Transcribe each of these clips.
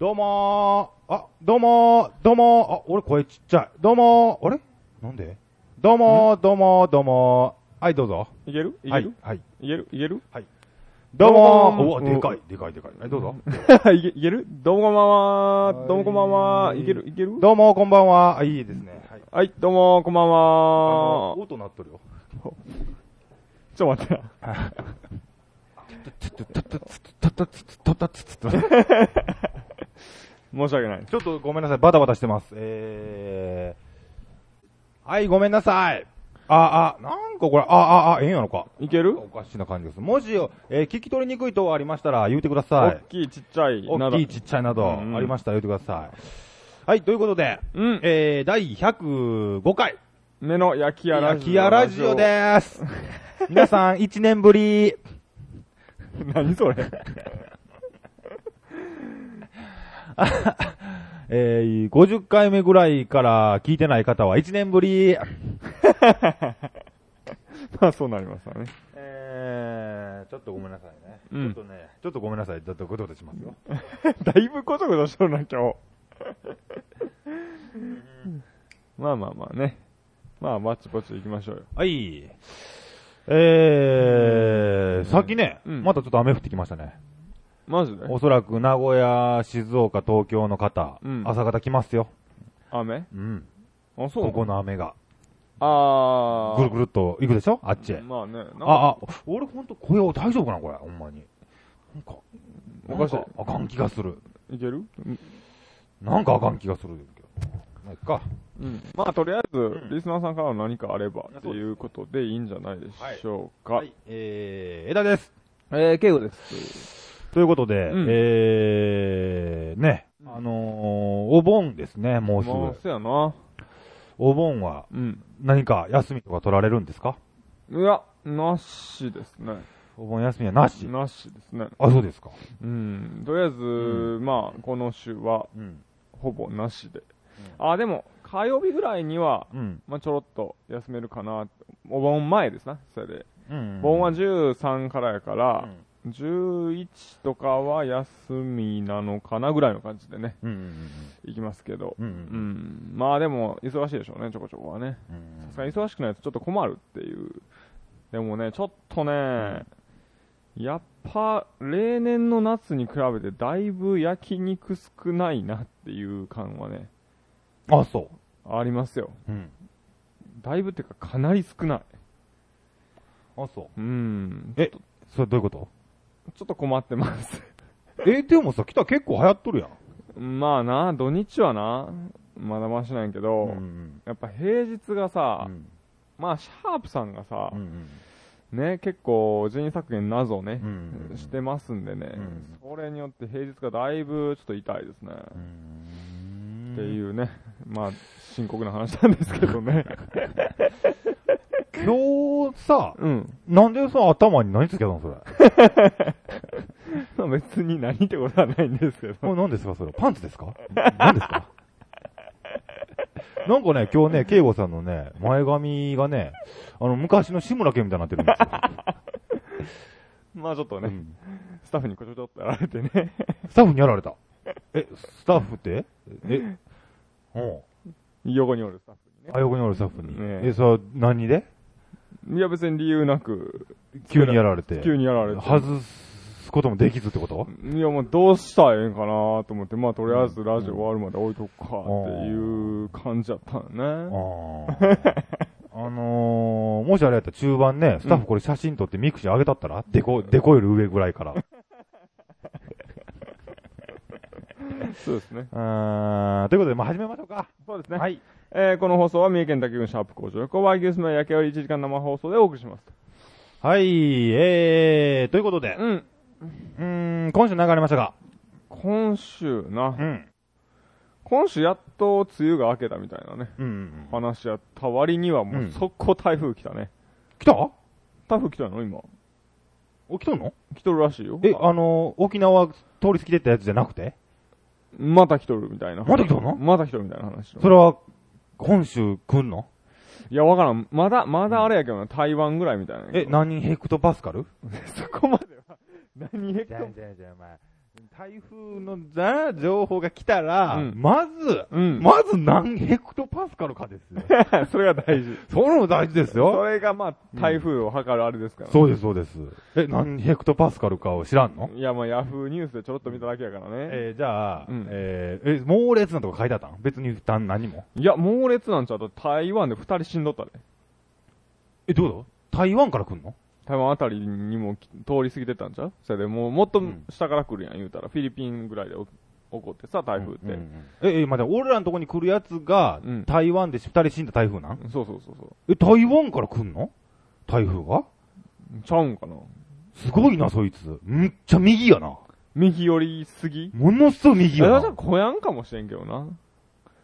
どうもー。あ、どうもー、どうもー。あ、俺声ちっちゃい。どうもー。あれ？なんで？どうもー、どうもー、どうもー。はい、どうぞ。いける？いける、はい、はい。いける？いける？どうもー。どうもーうわ、でかい、でかい、でかい。はい、どうぞ。いけいける？どうもこんばんは。どうもこんばんは。いける？いける？どうもー、こんばんは。あ、いいですね。はい。はい、どうもこんばんは。音鳴っとるよ。ちょっと待ってな。申し訳ない。ちょっとごめんなさい、バタバタしてます。えー。はい、ごめんなさい。あ、あ、なんかこれ、あ、あ、あ、ええんやのか。いける？おかしな感じです。もし、えー聞き取りにくい等ありましたら言うてくだ大さい。きい、ちっちゃい、など大きい、ちっちゃいなど、うんうんありましたら言うてください。はい、ということで、うん。えー、第105回、目の焼き屋ラジオ。焼き屋ラジオでーす。皆さん、1年ぶり。何それ えー、50回目ぐらいから聞いてない方は1年ぶり。まあそうなりますわね。えー、ちょっとごめんなさいね。うんちょっとね、ちょっとごめんなさい。ちょっとごとごとしますよ？だいぶこちょこちょしとるな、今日。まあまあまあね。まあ、ぼちぼち行きましょうよ。はい。えー、さっきね、うんまたちょっと雨降ってきましたね。マジで？おそらく名古屋、静岡、東京の方、うん朝方来ますよ。雨？うん。あ、そうここの雨が。あー。ぐるぐるっと行くでしょ？あっちへ。まあね。あ、あ、俺ほんと声を大丈夫かなこれ、ほんまに。なんか、おかしいあかん気がする。いける？なんかあかん気がするけど。まあいっか。うん。まあ、とりあえず、んリスナーさんからの何かあればっていうことでいいんじゃないでしょうか。はい。えー、枝です。えー、ケイゴです。ということで、うんえー、ね、うんあのー、お盆ですね、もうすぐ。まあ、そやな。お盆はうん。何か休みとか取られるんですか？いや、なしですね。お盆休みはなし？なしですね。あ、そうですか。うん。とりあえず、うまあ、この週は、うん。ほぼなしで。あ、でも、火曜日ぐらいには、うん。まあ、ちょろっと休めるかな。お盆前ですな、それで。うん。盆は13からやかうら、ん。11とかは休みなのかなぐらいの感じでね、うん。うん。行きますけど。うん。う。うんん。まあでも、忙しいでしょうね、ちょこちょこはね。うんさすがに忙しくないとちょっと困るっていう。でもね、ちょっとね、やっぱ、例年の夏に比べてだいぶ焼肉少ないなっていう感はね、あ、そありますよ。う。うん。だいぶっていうかかなり少ない。あ、そう。うん。えそれどういうこと？ちょっと困ってます。え、でもさ、来たら結構流行っとるやん。まあな、土日はな、まだましないけど、ん。やっぱ平日がさ、うん。まあシャープさんがさう、ん。ね、結構人員削減謎ね、うんしてますんでね、うんそれによって平日がだいぶちょっと痛いですね。うん。っていうね、まあ、深刻な話なんですけどね。今日さ、うん。なんでその頭に何つけたのそれ？ま あ別に何ってことはないんですけど。これ何ですか？それ。パンツですか？何ですか？なんかね、今日ね、慶吾さんのね、前髪がね、あの、昔の志村けんみたいになってるんですよ。まあちょっとね、うんスタッフにこちょちょっとやられてね。スタッフにやられた。え、スタッフって？え、うん。横におるスタッフにね。あ、横におるスタッフに。ねえ、それは何で？いや別に理由なく、急にやられて。急にやられて。外すこともできずってこと？いやもうどうしたらええんかなと思って、まあとりあえずラジオ終わるまで置いとくかっていう感じだったあのね。ー あのー、もしあれやったら中盤ね、スタッフこれ写真撮ってミクシー上げたったら、デコ、デコより上ぐらいから。そうですね。うーん、ということで、まあ、始めましょうか。そうですね。はい。えー、この放送は三重県竹郡シャープ工場横和牛スマ焼き割り1時間生放送でお送りします。はい、えー、ということで、うん。うーん、今週流れましたが、今週なう。ん。今週やっと梅雨が明けたみたいなね、うんうん。話やった割にはもううん速攻台風来たね。来た？台風来たの？今。起きとんの？来とるらしいよ。え、あのー、沖縄通り過ぎてったやつじゃなくて？また来とるみたいな。また来とるの？また来とるみたいな話。それは、本州来んの？いや、わからん。まだ、まだあれやけどな、台湾ぐらいみたいな。え、何ヘクトパスカル？そこまでは、何ヘクト？じゃあじゃあじゃあ、まあ、台風のな情報が来たら、うんまず、うん。まず何ヘクトパスカルかですよ。それが大事。それも大事ですそよ。れがまあ、台風を測るあれですから、そうです、そうです。え、何ヘクトパスカルかを知らんの？いや、まあ、ヤフーニュースでちょろっと見ただけやからね。えーじゃあ、うんえーえ、猛烈なとか書いてあったん別に何何も？いや、猛烈なんちゃう？と台湾で二人死んどったで。え、どういうこと？台湾から来んの？台湾あたりにもき通り過ぎてたんちゃう？それでもう、もっとうん下から来るやん、言うたら。フィリピンぐらいで起起こってさ、台風って。うんうんうんえ、え、待って、俺らのとこに来るやつが、うん台湾で二人死んだ台風なん？そうそうそうそえ、台湾から来んの？台風が？う。ちゃうんかな？すごいな、そいつ。むっちゃ右やな。右寄りすぎ？ものすごい右やないや、じゃあ。小やんかもしれんけどな。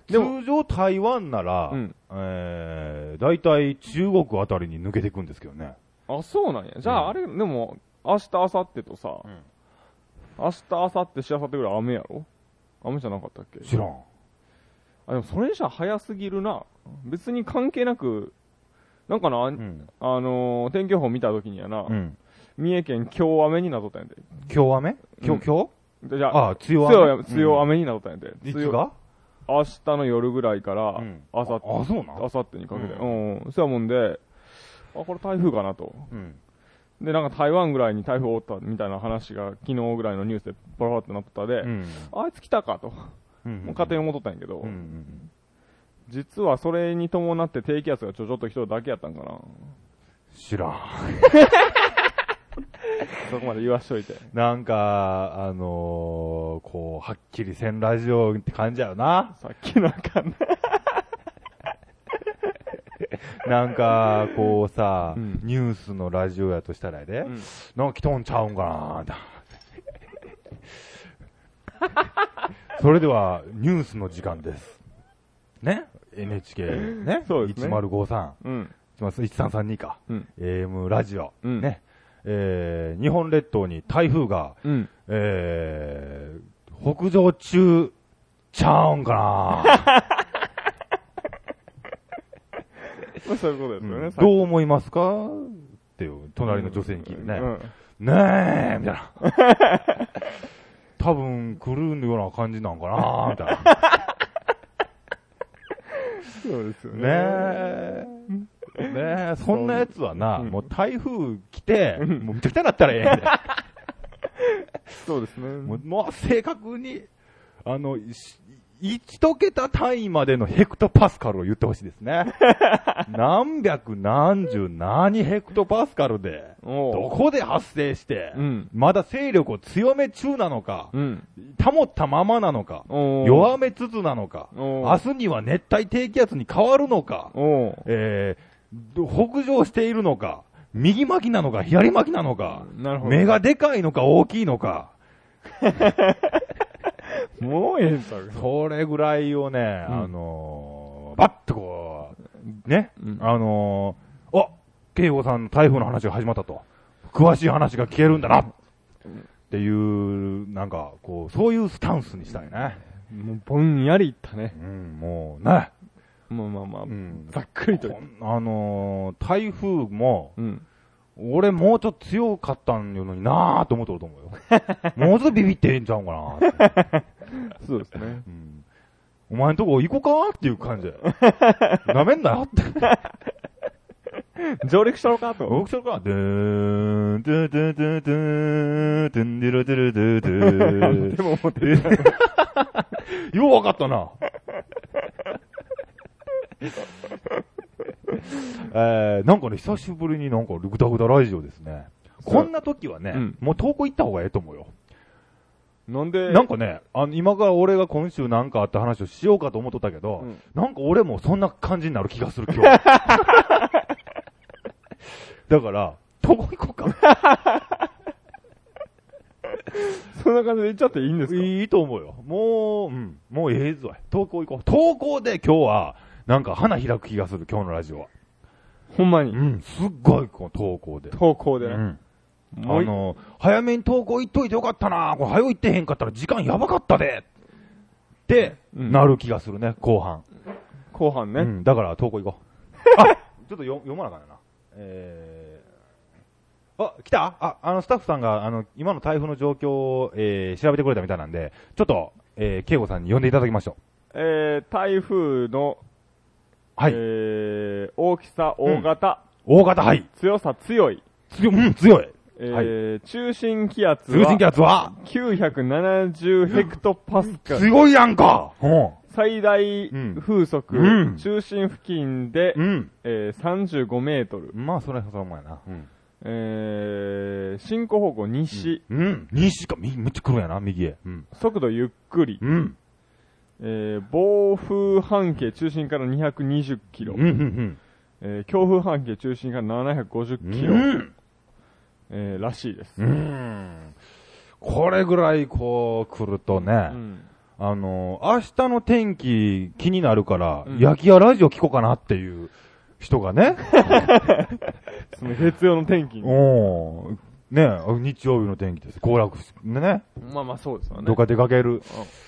でも、通常台湾なら、うん。えー、大体中国あたりに抜けていくんですけどね。あ、そうなんや。じゃあ、うんあれ、でも、明日、明後日とさ、うん明日、明後日、しあさってぐらい雨やろ？雨じゃなかったっけ？知らん。あ、でもそれじゃ早すぎるな。別に関係なく、なんかな、うん。あのー天気予報見た時にやな、うん。三重県今日雨になっとったんやで。今日雨？今うん日、今日でじゃあ、ああ、強強雨。い強雨になっとったんやで。強いいつが？明日の夜ぐらいから、うん明後日、あ、そうな明後日にかけて。ううん。そうやもんで、あ、これ台風かなと。うん。で、なんか台湾ぐらいに台風おったみたいな話が昨日ぐらいのニュースでパラパラってなってたで、うん。あいつ来たかと。うん。もう勝手に思っとったんやけど、うんうん。実はそれに伴って低気圧がちょちょっと来とるだけやったんかな。知らん。そこまで言わしといて。なんか、あのー、こう、はっきりせんラジオって感じやよな。さっきのあかんね。なんか、こうさ、うんニュースのラジオやとしたらやで、うんなんか来とんちゃうんかなって それでは、ニュースの時間です。ね ?NHK ね？そうですね1053、うん。1332か。うん。AM ラジオ。うんね？えー、日本列島に台風が、うん。えー、北上中、ちゃうんかなまあそういうことですよね。どう思いますか？っていう、隣の女性に聞いてね。うん。ねえみたいな。多分来るような感じなんかなみたいな。そうですよね。ねえ。ねえ、そんなやつはな、うんもう台風来て、うんもうめちゃくちゃなったらええんだよそうですね。もう、もう正確に、あの、し一桁単位までのヘクトパスカルを言ってほしいですね。何百何十何ヘクトパスカルで、どこで発生して、うん。まだ勢力を強め中なのか、うん。保ったままなのか、弱めつつなのか、明日には熱帯低気圧に変わるのか、えー、北上しているのか、右巻きなのか、左巻きなのか。目がでかいのか大きいのか、もうええんちゃうそれぐらいをね、うんあのー、バッとこう、ね、うんあのー、あ、慶吾さんの台風の話が始まったと。詳しい話が聞けるんだな。っていう、なんか、こう、そういうスタンスにしたいね。もうぼんやりいったね。うん、もうね。まあまあまあ、うんざっくりと。あのー、台風も、うん。俺もうちょっと強かったんよのになぁと思っとると思うよ。もうちょっとビビってええんちゃうんかな そうですね。うん。お前んとこ行こうかっていう感じで。なめんなよって。上陸したのかと。僕それか。ドゥーン、ドゥドゥドゥドゥーン、ドゥンディルドゥルドゥドゥでも思ってた。ようわかったな。えー、なんかね、久しぶりになんかグダグダラジオですね。こんな時はね、うんもう投稿行った方がええと思うよ。なんで、なんかね、あの、今から俺が今週なんかあった話をしようかと思っとったけど、うんなんか俺もそんな感じになる気がする、今日。だから、どこ行こうか。そんな感じで言っちゃっていいんですか？いいと思うよ。もう、うん、もうええぞい。投稿行こう。投稿で今日は、なんか花開く気がする、今日のラジオは。ほんまに？うん、すっごい、この投稿で。投稿でね。うん。あの、早めに投稿行っといてよかったなこれ早行ってへんかったら時間やばかったでって、うんなる気がするね、後半。後半ね。うん、だから投稿行こう。あ、ちょっと読読まなあかんよな。えあ、来た？あ、あの、スタッフさんが、あの、今の台風の状況を、えー、調べてくれたみたいなんで、ちょっと、えー、慶吾さんに呼んでいただきましょえー、台風の、う。はい。えー、大きさ、大型、大型、はい。強さ強い。強い、うん、強い。えー中心気圧通信気は？圧は、970ヘクトパスカル。強いやんかうん。最大ん風速、うん中心付近で、うん。えー、35メートル。まあ、それはそのまやな。うん。えー、進行方向西、うん。西か、みめっちゃ来るんやな、右へ。うん。速度ゆっくり、うん。えー、暴風半径中心から220キロ、うん、うん、えー、強風半径中心から750うん。キロ、うん。えー、らしいです。うん。これぐらい、こう、来るとね、うんあの、明日の天気気になるから、うん焼き屋ラジオ聞こうかなっていう人がね、その月曜の天気に。おーね日曜日の天気です。行楽し、ね、まあまあそうですよね。どっか出かける。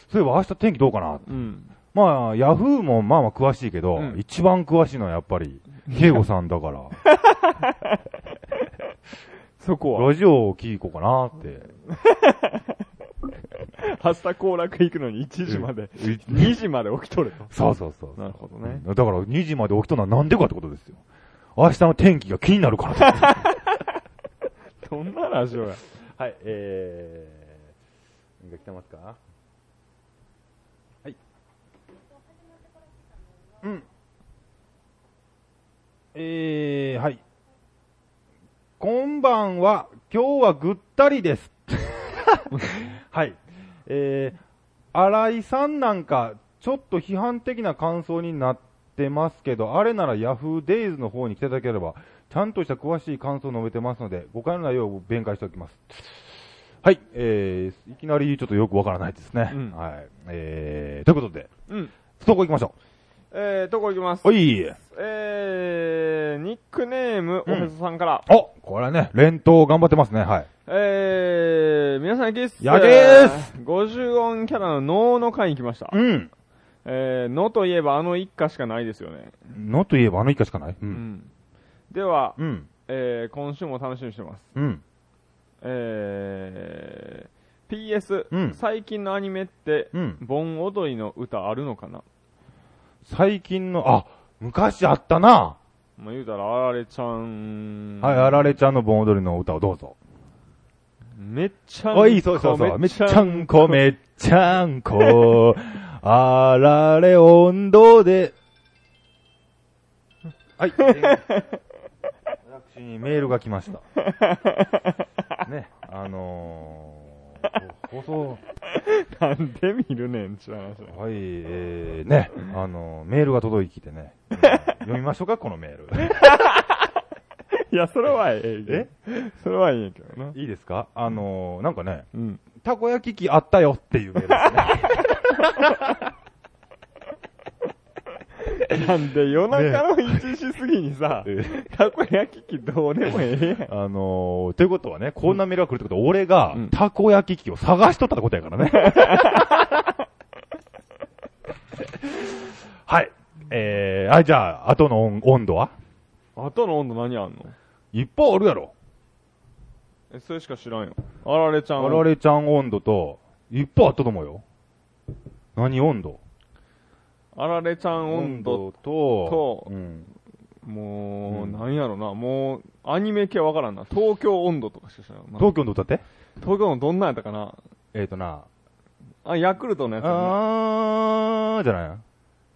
そういえば明日天気どうかなうん。まあ、ヤフーもまあまあ詳しいけど、うん一番詳しいのはやっぱり、ケイゴさんだから、そこは。ラジオを聞こうかなって。明日行楽行くのに1時まで、うん2時まで起きとると。そうそうそう。なるほどね。だから2時まで起きとんのはなんでかってことですよ。明日の天気が気になるから。どんなラジオや。はい、えー、何が来てますか？はい。うん。えー、はい。こんは、今日はぐったりです。はい。えー、新井さんなんか、ちょっと批判的な感想になってますけど、あれならヤフーデイズの方に来ていただければ、ちゃんとした詳しい感想を述べてますので、誤解のないよう弁解しておきます。はい、えー、いきなりちょっとよくわからないですね。うんはい。えー、ということで、うん。そこ行きましょえー、どこ行きます？う。おい。えー、ニックネーム、うんおへそさんから。おこれはね、連投頑張ってますね。はい。えー、皆さん、ゲスやげーす !50 音キャラの能の回に来ました。うん。えー、のといえばあの一家しかないですよね。のといえばあの一家しかない。う。うんん。では、うん。えー、今週も楽しみにしてます。うん。えー、PS、うん最近のアニメって、うん。盆踊りの歌あるのかな？最近の、あ、昔あったな。まあ、言うたら、あられちゃん。はい、あられちゃんの盆踊りの歌をどうぞ。めっちゃんこ。おい、そうそうそう。めっちゃんこ、めっちゃんこ。あられ温度で。はい。え ー私にメールが来ました。ね、あのー、放送、なんで見るねん、ちゅう話はい、えー、ね、あのー、メールが届いてきてね。読みましょうか、このメール。いや、それはええけど。それはいいんやけどな。いいですか？あのー、なんかね、うん。たこ焼き器あったよっていうメールですね。なんで夜中の1時過ぎにさ、たこ焼き器どうでもええやん。あのー、ということはね、こんなメールが来るってことは、俺がうん、たこ焼き器を探しとったってことやからね。はい。えー、あ、じゃあ、後の温温度は？後の温度何あんの？いっぱいあるやろ。え、それしか知らんよ。あられちゃん。あられちゃん温度と、いっぱいあったと思うよ。何温度あられちゃん温度。と、とうん。もう、うんなんやろな。もう、アニメ系わからんな。東京温度とかしか知らんな。東京の歌って？東京のどんなんやったかなえっ、ー、とな、あ、ヤクルトのやつやな。あー、じゃないな。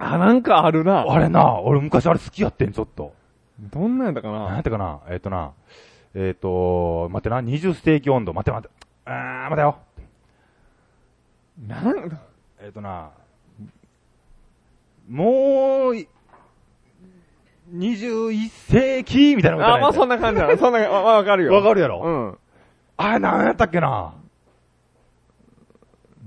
あ、なんかあるな。あれな、俺昔あれ好きやってん、ちょっと。どんなんやったかな？んやなったかな？えっ、とな、えっ、と、待ってな、20世紀温度、待って待って。あー、待てよ。なん、えっ、とな、もうい、21世紀みたいな歌あ、まあそんな。な感じだな。そんな、わわかるよ。わかるやろうん。あれ何やったっけな？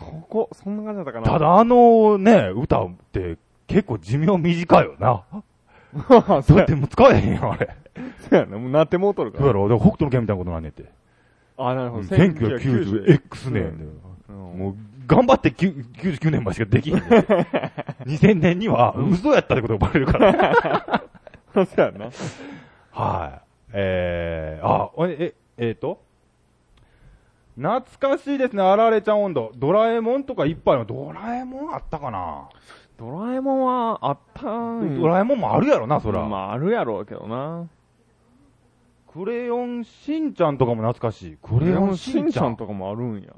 そこ、そんな感じだったかなただあのね、歌って結構寿命短いよな。だ、そうやってもう使えへんよ、あれ。そうやな。もうなってもうとるから。そうやろ。で北斗の剣みたいなことなんねんて。あ、なるほど。1990X 年で。うんもう、頑張って9 99年までしかできへんねんて。2000年には嘘やったってことがバレるから。そうやな。はい。えー、あ、おえ、え、えーと？懐かしいですね、あられちゃん温度。ドラえもんとかいっぱいの。ドラえもんあったかな？ドラえもんはあったんドラえもんもあるやろな、そら。まあ、あるやろうけどな。クレヨンしんちゃんとかも懐かしい。ククレヨンししんち。ゃんとかもあるんや。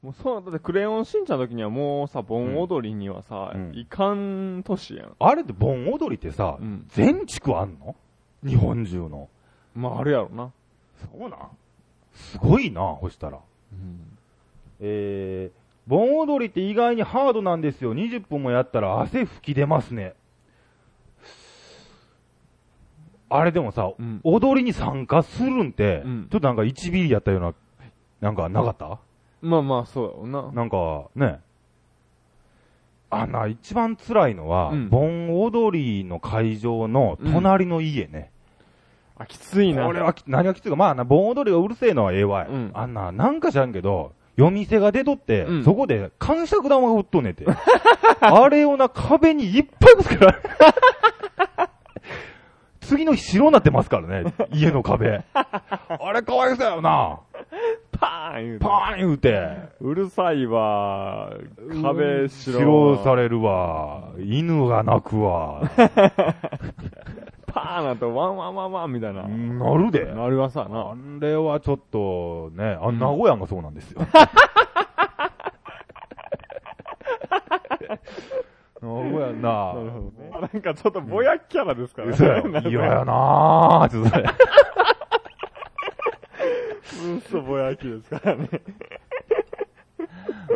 もうそう、だってクレヨンしんちゃんの時にはもうさ、盆踊りにはさ、うんいかん年やん。あれって盆踊りってさ、うん。全地区あんの？日本中の。まあ、あるやろな。そうなん？すごいな、ほしたら。うん。えー、盆踊りって意外にハードなんですよ。20分もやったら汗吹き出ますね。あれでもさ、うん踊りに参加するんって、うんちょっとなんか1ビリやったような、なんかなかった？まあまあ、そうやろな。なんか、ね。あんな、一番辛いのは、うん盆踊りの会場の隣の家ね。あ、きついな。これはき、何がきついか、まあな、盆踊りがうるせえのはええわい。うんあんな、なんか知らんけど、夜店が出とって、うんそこで感触玉が売っとんねんて。あれをな、壁にいっぱいぶつけられる。次の日白になってますからね、家の壁。あれかわいそうやよな。パーン言うてパーン言うて。うるさいわ。壁白。白されるわ。犬が鳴くわ。パーンなとワンワンワンワンみたいな。なるで。なるわさあな。れはちょっとね、あ、名古屋がそうなんですよ。名古屋ななるほどね。なんかちょっとぼやきキャラですからね。嫌やなぁ、ちょっとね。うんそぼやきですからね。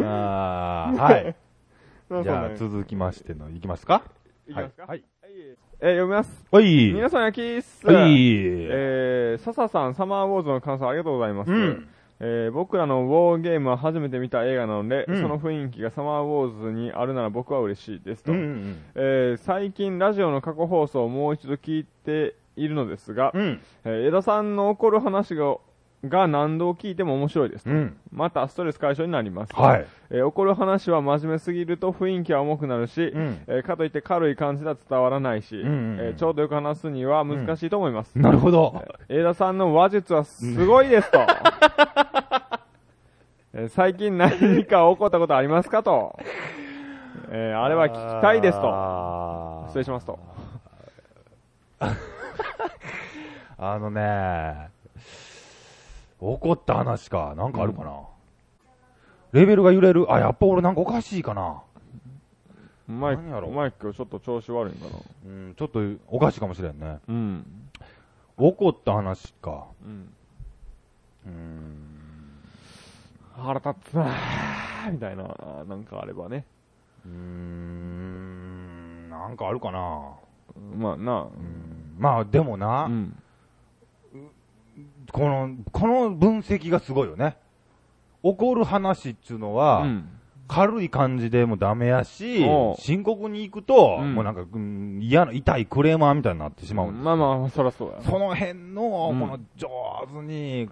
あーはい。じゃあ続きましての、いきますか？いきますか？はい。えー、読みます。はい。皆さん、焼きっす。はい。えー、笹さん、サマーウォーズの感想ありがとうございます。うん。えー僕らのウォーゲームは初めて見た映画なので、うんその雰囲気がサマーウォーズにあるなら僕は嬉しいですと。うんうんえー最近ラジオの過去放送をもう一度聞いているのですが、うん。うん。えー江田さんの怒る話がが何度聞いても面白いですと。うん。またストレス解消になります。はい。えー怒る話は真面目すぎると雰囲気は重くなるし、うん。えーかといって軽い感じでは伝わらないし、うんうんうんえーちょうどよく話すには難しいと思います。なるほど。えー江田さんの話術はすごいですと。えー最近何か起こったことありますかと。えーあれは聞きたいですと。と失礼しますと。あのね、怒った話か。なんかあるかな。レベルが揺れる。あ、やっぱ俺なんかおかしいかな。マイ何やろク、マイク今日ちょっと調子悪いんかな。うん、ちょっとおかしいかもしれんね。うん。怒った話か。うん。うーん。腹立つなーみたいな、なんかあればね。うーん、なんかあるかな。まあなうん、まあでもな、うん。この、この分析がすごいよね。怒る話っちゅうのは、うん。軽い感じでもダメやし深刻に行くと、うん。もうなんか、うん嫌な、痛いクレーマーみたいになってしまうんですまあまあ、そらそうや。その辺の、こうん。の上手に、ね、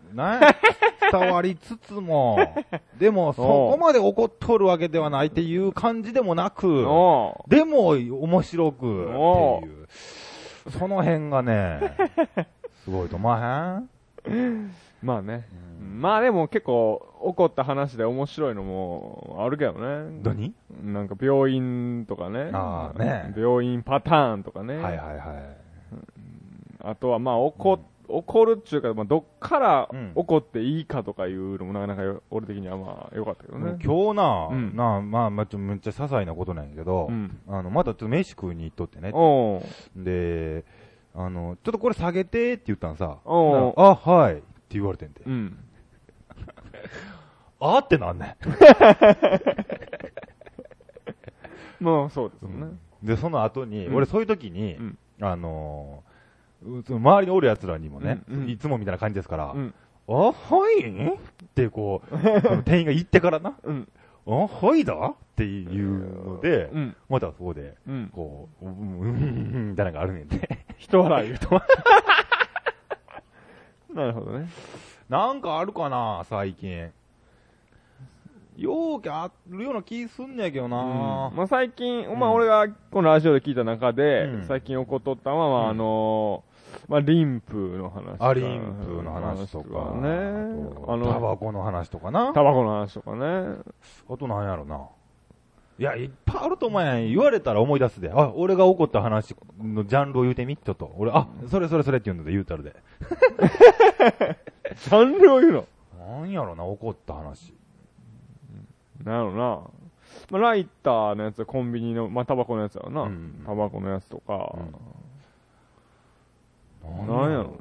伝わりつつも、でもそこまで怒っとるわけではないっていう感じでもなく、おでも面白くっておいう、その辺がね、すごいと思わへん？まあね。まあでも結構怒った話で面白いのもあるけどね。何？なんか病院とかね。あーね病院パターンとかね。はいはいはい。あとはまあ怒、怒るっちゅうか、まあ、どっからうん怒っていいかとかいうのもなかなかよ俺的にはまあ良かったけどね。今日な、うんなまあ、まあ、めっちゃ些細なことなんやけど、うん。あの、またちょっと飯食いに行っとってね。で、あの、ちょっとこれ下げてって言ったんさ、あ、はいって言われてんて。うん。あってなんね まあ、そうですよね。ん。で、その後に、うん俺そういう時に、うんあの周りにおる奴らにもね、うんうんいつもみたいな感じですから、うん。あ、はい？ってこう、店員が言ってからな、うん。あ、はいだっていうので、うん。またそこで、うん。こう、うん、うん、うん、みたいなのがあるねんで。人笑い言うと。なるほどね。なんかあるかな、最近。ようけあるような気すんねやけどな、まあ、最近、まあ、うん俺がこのラジオで聞いた中で、うん最近起こっとったのは、まあ、うんあのまあ、リンプの話あ、リンプの話とか、ね。ああとタバの、コの話とかな。タバコの話とかね。あとなんやろな。いや、いっぱいあると思うやん。言われたら思い出すで。あ、俺が怒った話のジャンルを言うてみちょっと。俺、あ、それそれそれって言うので言うたるで。ジャンルを言うの？なんやろな、怒った話。なんやろな。まあ、ライターのやつ、コンビニの、まあ、タバコのやつやろな。うんタバコのやつとか。ななんやろ。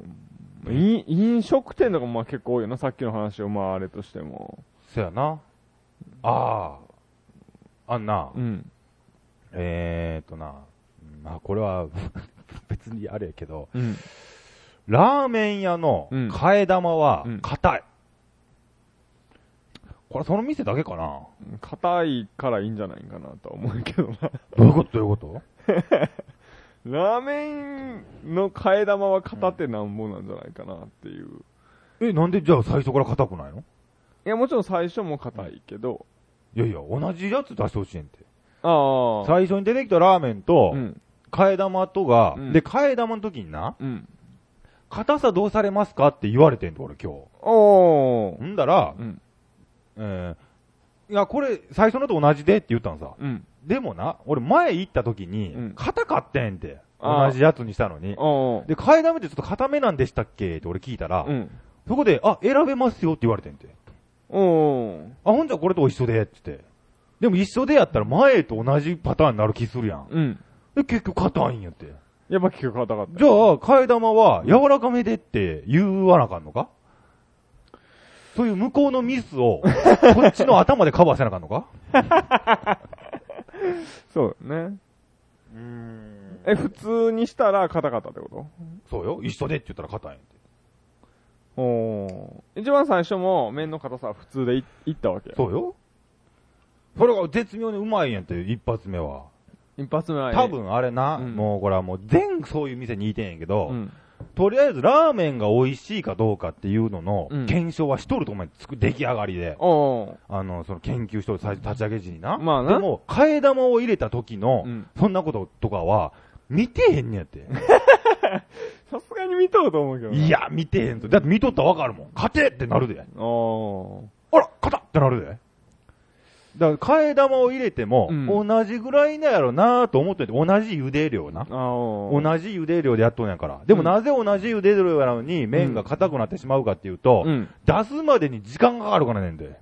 飲飲食店とかもまあ結構多いよな。さっきの話をまああれとしても。そやな。ああ。あんな。うん。えーっとな。まあ、これは、別にあれやけど、うん。ラーメン屋のうん替え玉はうん硬い。これその店だけかな硬いからいいんじゃないかなとは思うけどな。どういうこと？どういうこと？ラーメンの替え玉は片手なんぼなんじゃないかなっていう。え、なんでじゃあ最初から硬くないの？いや、もちろん最初も硬いけど。いやいや、同じやつ出してほしいんて。ああ。最初に出てきたラーメンとう、ん。替え玉とが、うんで、替え玉の時にな、うん。硬さどうされますかって言われてんと、俺今おー。日。んだら、うん。えー、いや、これ、最初のと同じでって言ったんさ。うん。でもな、俺前行った時にうん、硬かってんって。同じやつにしたのに。で、替え玉ってちょっと硬めなんでしたっけ？って俺聞いたら、うん。そこで、あ、選べますよって言われてんて。おー。あ、ほんじゃこれと一緒で、って言って。でも一緒でやったら前と同じパターンになる気するやん。うん。で、結局硬いんやって。やっぱ結構硬かった。じゃあ、替え玉は柔らかめでって言わなあかんのか？そういう向こうのミスを、こっちの頭でカバーせなあかんのか？そうだね。うん。え、普通にしたら硬かったってこと？そうよ。一緒でって言ったら硬いんやて。おー。一番最初も麺の硬さは普通でいいったわけや。そうよ。それが絶妙にうまいんやって、一発目は。一発目は多。分あれな、うんもうこれはもう全そういう店にいてんやけど、うん。とりあえずラーメンが美味しいかどうかっていうののうん検証はしとると思うよつく出来上がりで。おー。あの、その研究しとる最初立ち上げ時にな。まあなでも、替え玉を入れた時の、うん。そんなこととかは、見てへんねやって。さすがに見とると思うけどな。い。や、見てへんと。だって見とったらわかるもん。勝てってなるで。おあら、勝ったってなるで。だから、替え玉を入れても、うん同じぐらいなんやろなと思ってて、同じ茹で量な。同じ茹で量でやっとんやから。でもうんなぜ同じ茹で量なのに麺が硬くなってしまうかっていうと、うん。出すまでに時間がかかるからねんで。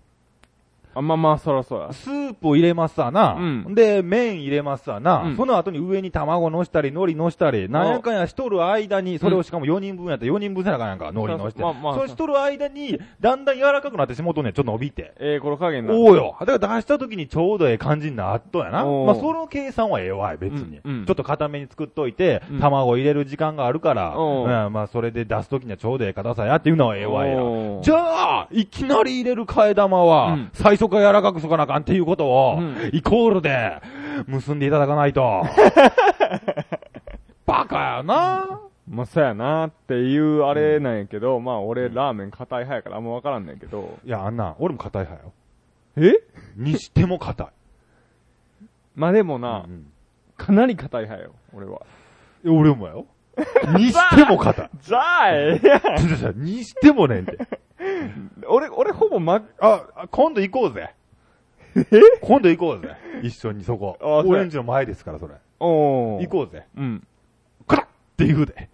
あ、まあまあ、そらそら。スープを入れますわな。うんで、麺入れますわな。うんその後に上に卵乗したり、海苔乗したり、なんやかんやしとる間に、それをしかも4人分やったら4人分せなあかんやんか、海苔乗して。まあまあそうしとる間に、だんだん柔らかくなってしもうとんねん、ちょっと伸びて。ええ、この加減な。おうよ。だから出した時にちょうどええ感じになっとんやな。おうまあ、その計算はええわい、別に。うんうんちょっと固めに作っといて、うん卵入れる時間があるから、おううんまあ、それで出す時にはちょうどええ硬さやっていうのはええわいや。じゃあ、いきなり入れる替え玉は、うん最初から柔らかくしとかなあかんっていうことを、うんイコールで、結んでいただかないと。バカやなまあ、そうやなっていうあれなんやけど、まあ俺ラーメン硬い派やからあんまわからんねんけど。いや、あんな、俺も硬い派よ。え？にしても硬い。まあでもな、うんかなり硬い派よ、俺は。俺もやよ。にしても硬い。じゃあええやんにしてもねんて。俺、俺ほぼま、あ、あ今度行こうぜ。今度行こうぜ。一緒にそこ。あオレンジの前ですから、それ。おー行こうぜ。うん。カラッって言うで。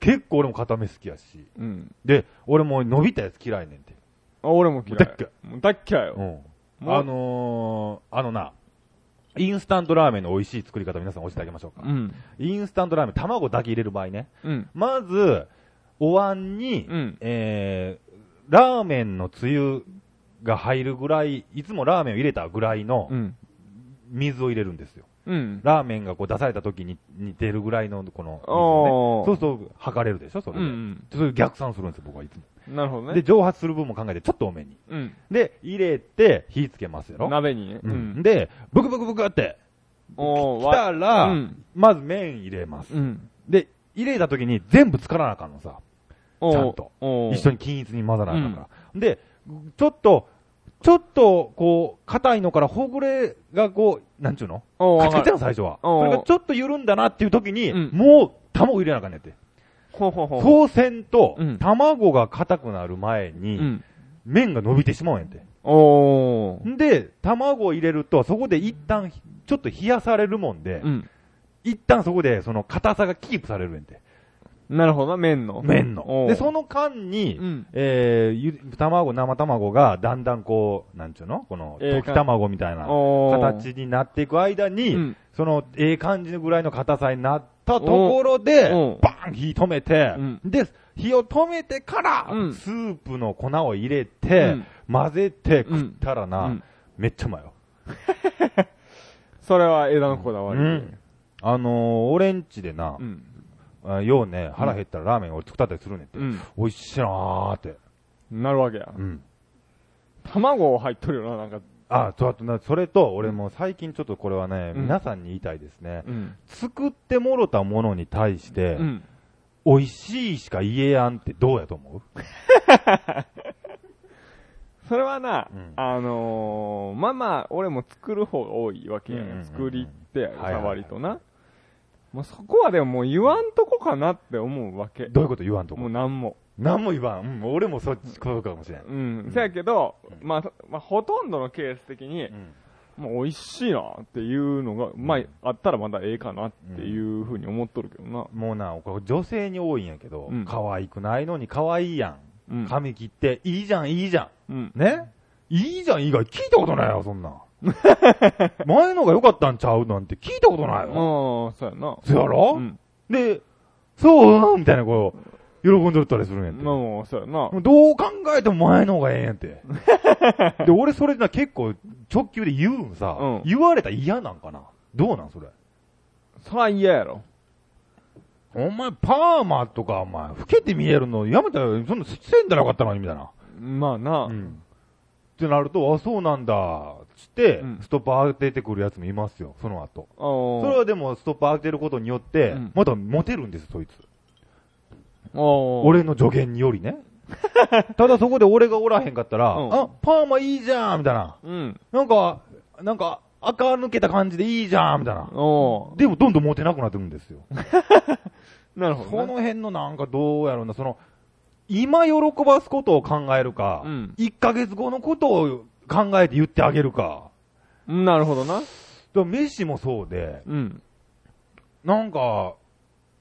結構俺も固め好きやし。うん。で、俺もう伸びたやつ嫌いねんて。あ、俺も嫌い。大っ嫌いもう大っ嫌いよ。うん。あのー、あのな、インスタントラーメンの美味しい作り方皆さん教えてあげましょうか。うん。インスタントラーメン、卵だけ入れる場合ね。うん。まず、お椀に、うんえー、ラーメンのつゆが入るぐらい、いつもラーメンを入れたぐらいのうん。水を入れるんですよ。うん。ラーメンがこう出された時に似てるぐらいのこのね。そうすると測れるでしょ、それで。うん。それで逆算するんですよ、僕はいつも。なるほどね。で、蒸発する分も考えてちょっと多めに。うん。で、入れて、火つけますやろ。鍋にね。ううんん。で、ブクブクブクって、お来たら、うん。まず麺入れます。うん。で、入れた時に全部作らなあかんのさ。ちゃんと。一緒に均一に混ざらなあかんから。で、ちょっと、ちょっと、こう、硬いのからほぐれがこう、なんちゅうの？カチカチわかるな最初は。それがちょっと緩んだなっていう時に、うんもう、卵入れなあかんねんって。ほうほうほう。そうせんと、うん卵が硬くなる前に、うん。麺が伸びてしまうんやって。で、卵を入れると、そこで一旦、ちょっと冷やされるもんで、うん。一旦そこで、その硬さがキープされるんやって。なるほどな、麺の。麺の。で、その間に、うん。えー、ゆ卵、生卵がだんだんこう、なんちゅうの？この、ええ溶き卵みたいな。形になっていく間に、うん。その、ええ感じのぐらいの硬さになったところでお、バーン火止めて、うんで、火を止めてから、うんスープの粉を入れて、うん混ぜてうん食ったらな、うんめっちゃうまいよ。それは枝のこだわり。うん。あのー、俺んちでなう、ん。あようね、腹減ったらラーメン俺作ったりするねんて。うん。美味しいなーって。なるわけや。うん。卵入っとるよな、なんか。あ、と、あとな、それと、俺も最近ちょっとこれはね、うん皆さんに言いたいですね。うん。作ってもろたものに対して、うん。美味しいしか言えやんってどうやと思う？それはな、うんあのー、まあまあ、俺も作る方が多いわけやうんうんうんうんん。作りってやるさ、はいはいはい割とな。まあそこはでももう言わんとこかなって思うわけ。どういうこと言わんとも思ううなんも。何も言わん。うん、俺もそっち、そうかもしれん。うん。せやけど、まあ、そまあ、ほとんどのケース的に、もう美味しいなっていうのが、まあ、あったらまだええかなっていうふうに思っとるけどな。もうな、これ女性に多いんやけど、うん可愛くないのに可愛いやん。うん。髪切って、いいじゃん、いいじゃうん。ん。ね？いいじゃん、以外聞いたことないよ、そんなん。前のが良かったんちゃうなんて聞いたことないよ。ああ、そうやな。そうやろ、うん。で、そうみたいなこう、喜んでるったりするんやって。まあもう、そうやな。どう考えても前の方がええんやって。で、俺それな結構直球で言うんさ、うん言われたら嫌なんかなどうなんそれ？そら嫌やろ。お前パーマとかお前、老けて見えるのやめたら、そんなせんだらよかったのにみたいな。まあな。うん。ってなると、あ、そうなんだ、つって、うんストッパー当ててくるやつもいますよ、その後。おそれはでも、ストッパー当てることによって、うんまたモテるんです、そいつ。俺の助言によりね。ただそこで俺がおらへんかったら、うんあ、パーマいいじゃんみたいな。うん。なんか、なんか、垢抜けた感じでいいじゃんみたいな。でもどんどんモテなくなってくるんですよ。なるほど、ね。その辺のなんかどうやろうな、その、今喜ばすことを考えるか、うん1ヶ月後のことを考えて言ってあげるか。うんなるほどな。だから飯もそうで、うん。なんか、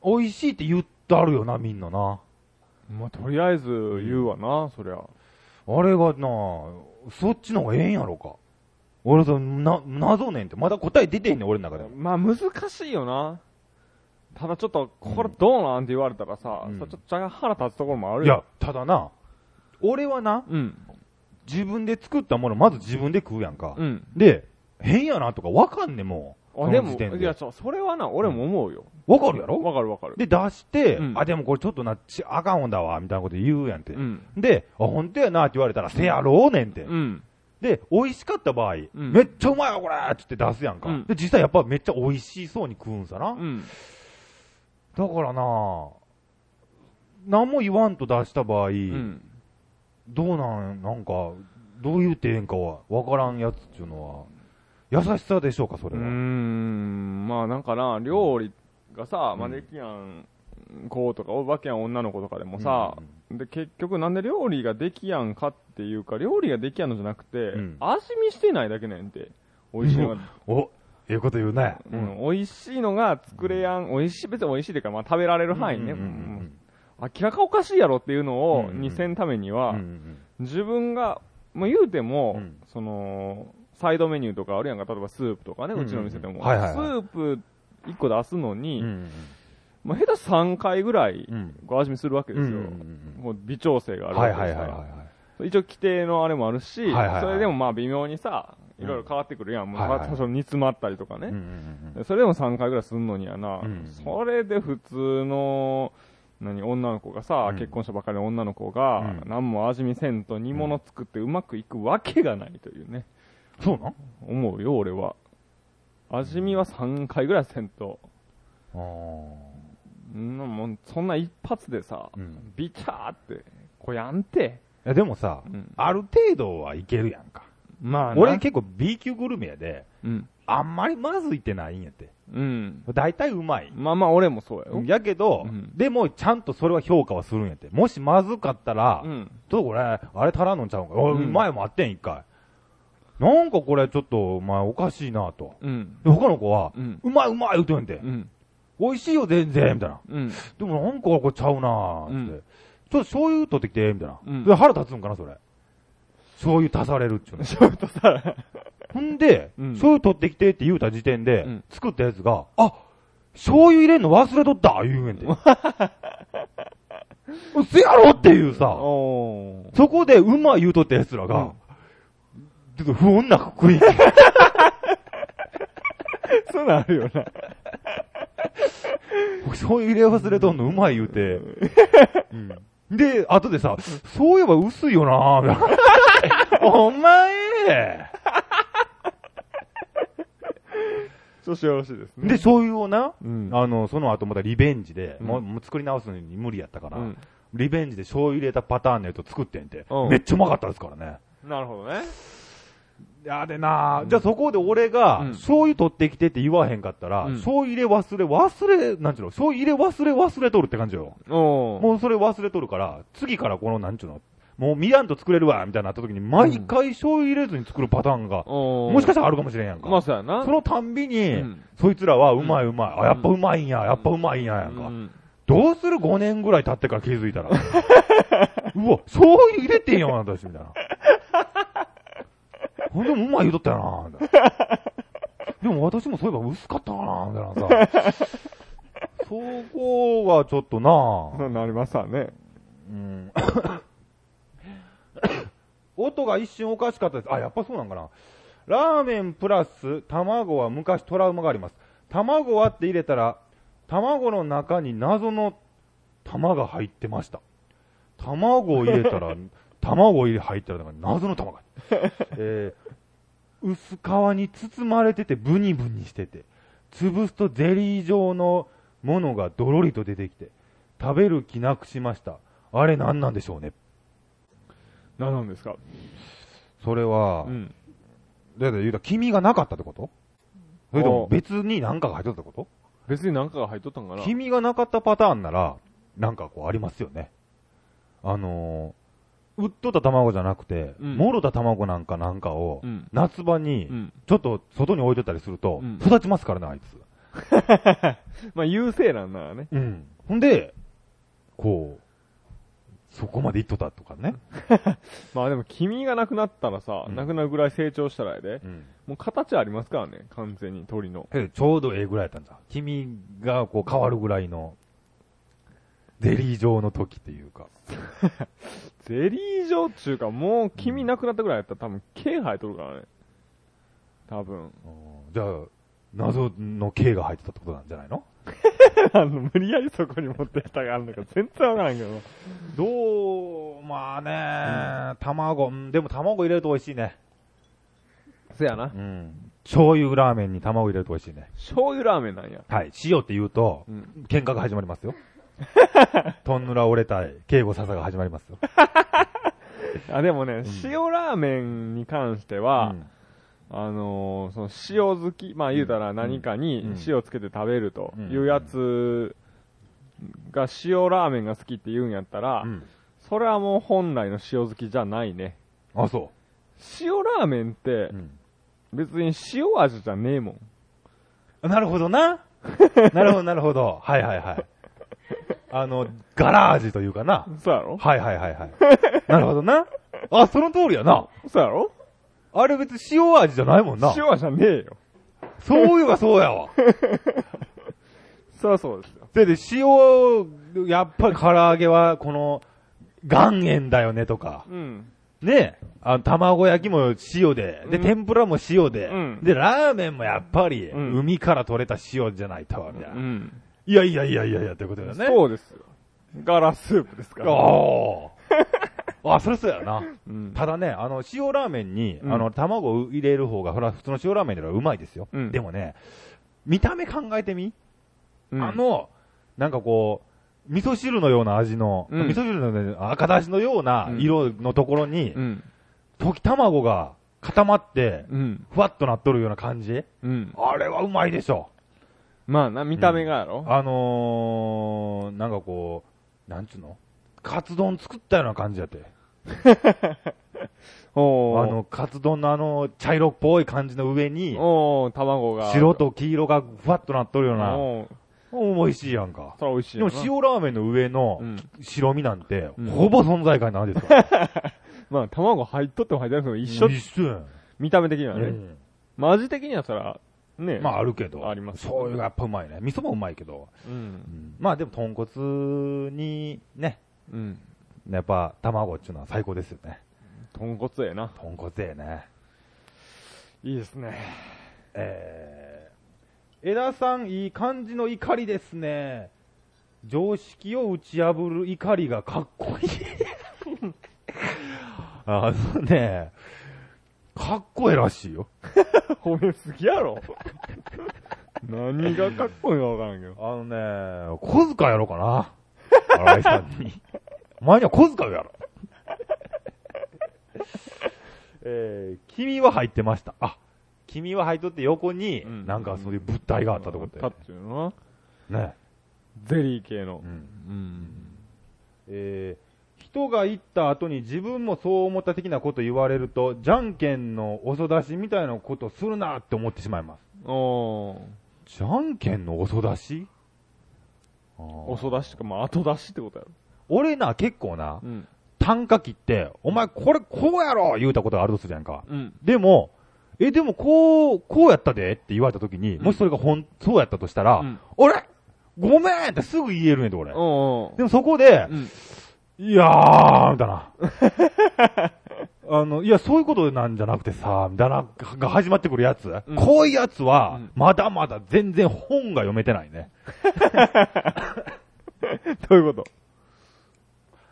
美味しいって言ってあるよな、みんなな。まあ、とりあえず言うわな、そりゃ。あれがな、そっちの方がええんやろか。俺そな、謎ねんって。まだ答え出てへんねん、俺の中で。まあ、難しいよな。ただちょっと、これどうなんって言われたらさ、うんちょっと腹立つところもあるいやよ。、ただな、俺はな、うん。自分で作ったもの、まず自分で食うやんか。うん。で、変やなとかわかんねん、もう。あ、でも、いや、それはな、俺も思うよ。わかるやろ？わかるわかる。で、出して、うんあ、でもこれちょっとな、ち、あかんだわ、みたいなこと言うやんて。うん。で、あ、ほんとやなって言われたら、せやろうねんて。うん。で、美味しかった場合、んめっちゃうまいわ、これっつって出すやんか。うんで、実際やっぱめっちゃ美味しそうに食うんさな。うん。だからな何も言わんと出した場合、うん。どうなん、なんか、どう言うてええんかは、わからんやつっていうのは、優しさでしょうか、それうーは。ん、まあなんかな、料理がさ、うんまあできやん子とか、おばけやん女の子とかでもさ、で、結局なんで料理ができやんかっていうか、料理ができやんのじゃなくて、ん味見してないだけなんやて。美味しいのが、お、ええこと言うね。うん、美味しいのが作れやん、美味しい、別に美味しいというか、まあ食べられる範囲ね。うんうんうんうん明らかおかしいやろっていうのを、うんうん。にせんためには、自分が、もう言うても、うん。その、サイドメニューとかあるやんか、例えばスープとかね、うちの店でも。スープ1個出すのうに、んまあ、下手3回ぐらいご味見するわけですよ。もう微調整があるわはいけですから。一応規定のあれもあるし、それでもまあ微妙にさ、いろいろ変わってくるやん。多少煮詰まったりとかね。それでも3回ぐらいすんのにやな、うん。それで普通の、何、女の子がさ、うん結婚したばかりの女の子が、うん何も味見せんと煮物作ってうまくいくわけがないというね、そうなん思うよ、俺は。味見は3回ぐらいせんと、あんなもんそんな一発でさ、ーうんビチャーって、こやんて。いやでもさ、うんある程度はいけるやんか。まあな俺結構 B 級グルメやで、うん。あんまりまずいってないんやって。うん。大体うまい。まあまあ俺もそうやよ。やけど、うんでもちゃんとそれは評価はするんやって。もしまずかったら、うん。ちょっとこれ、あれ足らんのんちゃうんか。うん前もあってん、一回。なんかこれちょっと、お前おかしいなと。うん。で、他の子は、うん。うまいうまい言うてんて。うん。美味しいよ全然、みたいな。うん。でもなんかこれちゃうなーって、うんちょっと醤油取ってきて、みたいな。うんで、腹立つんかな、それ。醤油足されるっちゅうの。ちょっとさ、ほんで、うん醤油取ってきてって言うた時点で、うん作ったやつが、あ醤油入れんの忘れとった言うんやんて。うせやろっていうさ。そこでうまい言うとった奴らが、ちょっと不穏な雰囲気。そうなるよな。醤油入れ忘れとんのうまい言うて。で、後でさ、そういえば薄いよなみたいな。お前調子よろしいですね。で、醤油をな、うん。あの、その後またリベンジで、うんもうもう作り直すのに無理やったから、うん。リベンジで醤油入れたパターンのやつを作ってんて、うんめっちゃうまかったですからね。なるほどね。いやでな、うんじゃあそこで俺が、うん醤油取ってきてって言わへんかったら、うん醤油入れ忘れ、忘れ、なんちゅうの、醤油入れ忘れ忘れとるって感じよ。もうそれ忘れとるから、次からこの、なんちゅうの、もう見やんと作れるわ、みたいになった時に、毎回醤油入れずに作るパターンが。もしかしたらあるかもしれんやんか。まあそうやな。そのたんびに、うんそいつらはうまいうまい、あ、やっぱうまいんや、やっぱうまいんや、やんか。うんどうする ?5 年ぐらい経ってから気づいたら。うわ、醤油入れてんやん、私、みたいな。ほんでもうまい言うとったよな、みたいな。でも私もそういえば薄かったかな、みたいなさ。そこがちょっとなそう なりますわね。うん。音が一瞬おかしかったです。あ、やっぱそうなんかな。ラーメンプラス卵は昔トラウマがあります。卵はって入れたら、卵の中に謎の玉が入ってました。卵を入れたら、卵を入れ入ったら、謎の玉が。えー、薄皮に包まれててブニブニしてて、潰すとゼリー状のものがドロリと出てきて、食べる気なくしました。あれ何なんでしょうね。何なんですか？それは、うん。だって言うたら黄身がなかったってこと？それともあ別に何かが入っとったってこ別に何かが入っとったんかなと黄身がなかったパターンなら、なんかこうありますよね。あのー、売っとった卵じゃなくて、うんもろた卵なんかなんかを、うん。夏場にう、ん。ちょっと外に置いとったりすると、うん育ちますからね、あいつ。まあ優勢なんならね。うん。ほんで、こう、そこまでいっとったとかね。まあでも黄身がなくなったらさ、うんなくなるぐらい成長したらやで。うん。もう形ありますからね、完全に鳥の。えちょうどええぐらいやったんだ。黄身がこう変わるぐらいの、ゼリー状の時っていうか。ゼリー状っちゅうか、もう黄身なくなったぐらいやったら多分毛生えとるからね。多分。じゃあ、謎の毛が入ってたってことなんじゃないの？あの、無理やりそこに持ってきたがあるのか全然わからんけど。どう、まあね、卵、うんでも卵入れると美味しいね。そやな。うん。醤油ラーメンに卵入れると美味しいね。醤油ラーメンなんや。はい。塩って言うと、うん。喧嘩が始まりますよ。トンヌラ折れたい、警護笹が始まりますよ。あ、でもね、塩ラーメンに関しては、うんあのーその塩好き、まあ言うたら何かにうん塩つけて食べるとうんいうやつが塩ラーメンが好きって言うんやったら、うん。それはもう本来の塩好きじゃないね。あ、そ塩ラーメンって。別に塩味じゃねえもん。なるほどな。なるほど、なるほど。はいはいはい。あの、ガラージというかな。そうやろ？はいはいはいはい。なるほどな。あ、その通りやな。そうやろ？あれ別に塩味じゃないもんな。塩じゃねえよ。そういえばそうやわ。そりゃそうですよ。で、で、塩、やっぱり唐揚げは、この、岩塩だよねとか。うん。ねあの、卵焼きも塩で、で、うん天ぷらも塩で、うんで、ラーメンもやっぱり、うん海から取れた塩じゃないと、みたいな。うん。いやいやいやいやいや、ということだよね。そうですよ。ガラスープですから。ああ。あ、それそうやな。うん。ただね、あの、塩ラーメンに、うんあの、卵を入れる方が、ほら、普通の塩ラーメンよりはうまいですよ。うんでもね、見た目考えてみ、うんあ、の、なんかこう、味噌汁のような味の、うん味噌汁のね赤だしのような色のところに、うん。溶き卵が固まって、うん。ふわっとなっとるような感じ？うん。あれはうまいでしょ。まあな、見た目がやろあのー、なんかこう、なんちゅうの？カツ丼作ったような感じやって。おー。あの、カツ丼のあの、茶色っぽい感じの上に、おー、卵が。白と黄色がふわっとなっとるような、美味しいやんか。美味しいでも。塩ラーメンの上のうん。白身なんて、うんほぼ存在感ないですから。まあ、卵入っとっても入ってなくても一緒。一緒やん見た目的にはね。うんまあ味的にはそら、ね。まああるけど。あります醤油がやっぱうまいね。味噌もうまいけど。うん。まあでも豚骨にね、うん。やっぱ卵っていうのは最高ですよね。豚骨ええな。豚骨ええね。いいですね。えー、枝さんいい感じの怒りですね。常識を打ち破る怒りがかっこいい。あのね、かっこええらしいよ。褒めすぎやろ。何がかっこいいかわからんけど。あのね、小遣いやろうかな。新井さんに。お前には小遣いをやろ。えー、君は入ってました。あ、君は入っとって横に、うんなんかそういう物体があったってことタッだよチいうのね。ね。ゼリー系のう。ん。うん。えー、人が行った後に自分もそう思った的なこと言われると、じゃんけんの遅出しみたいなことするなって思ってしまいます。おー。じゃんけんの遅出し？遅出しか、まあ後出しってことやろ。俺な、結構な、うん。単価切って、お前これこうやろ言うたことがあるとするやんか。うん。でも、え、でもこう、こうやったでって言われた時に、うんもしそれがほん、そうやったとしたら、うん。俺ごめんってすぐ言えるねんて、俺。おー。でもそこで、うん。いやー、みたいな。あの、いや、そういうことなんじゃなくてさ、みたいな、が始まってくるやつ。うんこういうやつはうん、まだまだ全然本が読めてないね。どういうこと？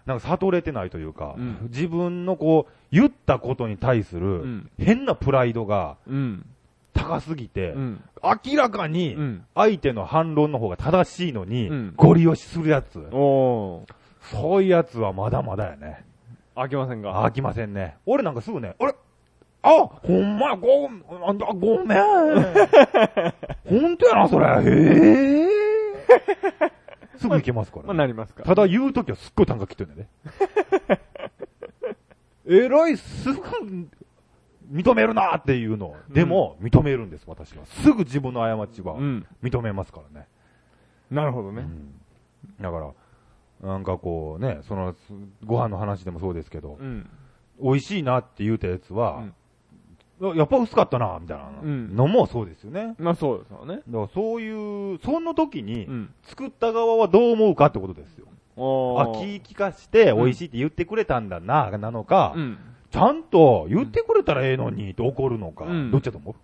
なんか悟れてないというか、うん自分のこう、言ったことに対すうる、ん。変なプライドがうん。高すぎて、うん。明らかにうん。相手の反論の方が正しいのに、うんゴリ押しするやつ。そういうやつはまだまだやね。飽きませんか？飽きませんね。俺なんかすぐね、あれ？あほんまや、ご、あごめん。ほんとやな、それ。へえ。すぐ行けますから、まあなりますかただ言うときはすっごい単価切ってんだよね。えらい、すぐ、認めるなっていうの。でも、認めるんです、私は。すぐ自分の過ちはうん。認めますからね。なるほどね。うんだから、なんかこうね、その、すご飯の話でもそうですけど、うん。美味しいなって言うたやつは、やっぱ薄かったな、みたいなうんのもそうですよね。まあそうですよね。だからそういう、その時にう、ん。作った側はどう思うかってことですよ。あ、おー。気利かして美味しいって言ってくれたんだな、なのか、うん。ちゃんと言ってくれたらええのにって怒るのか、うんどっちだと思う？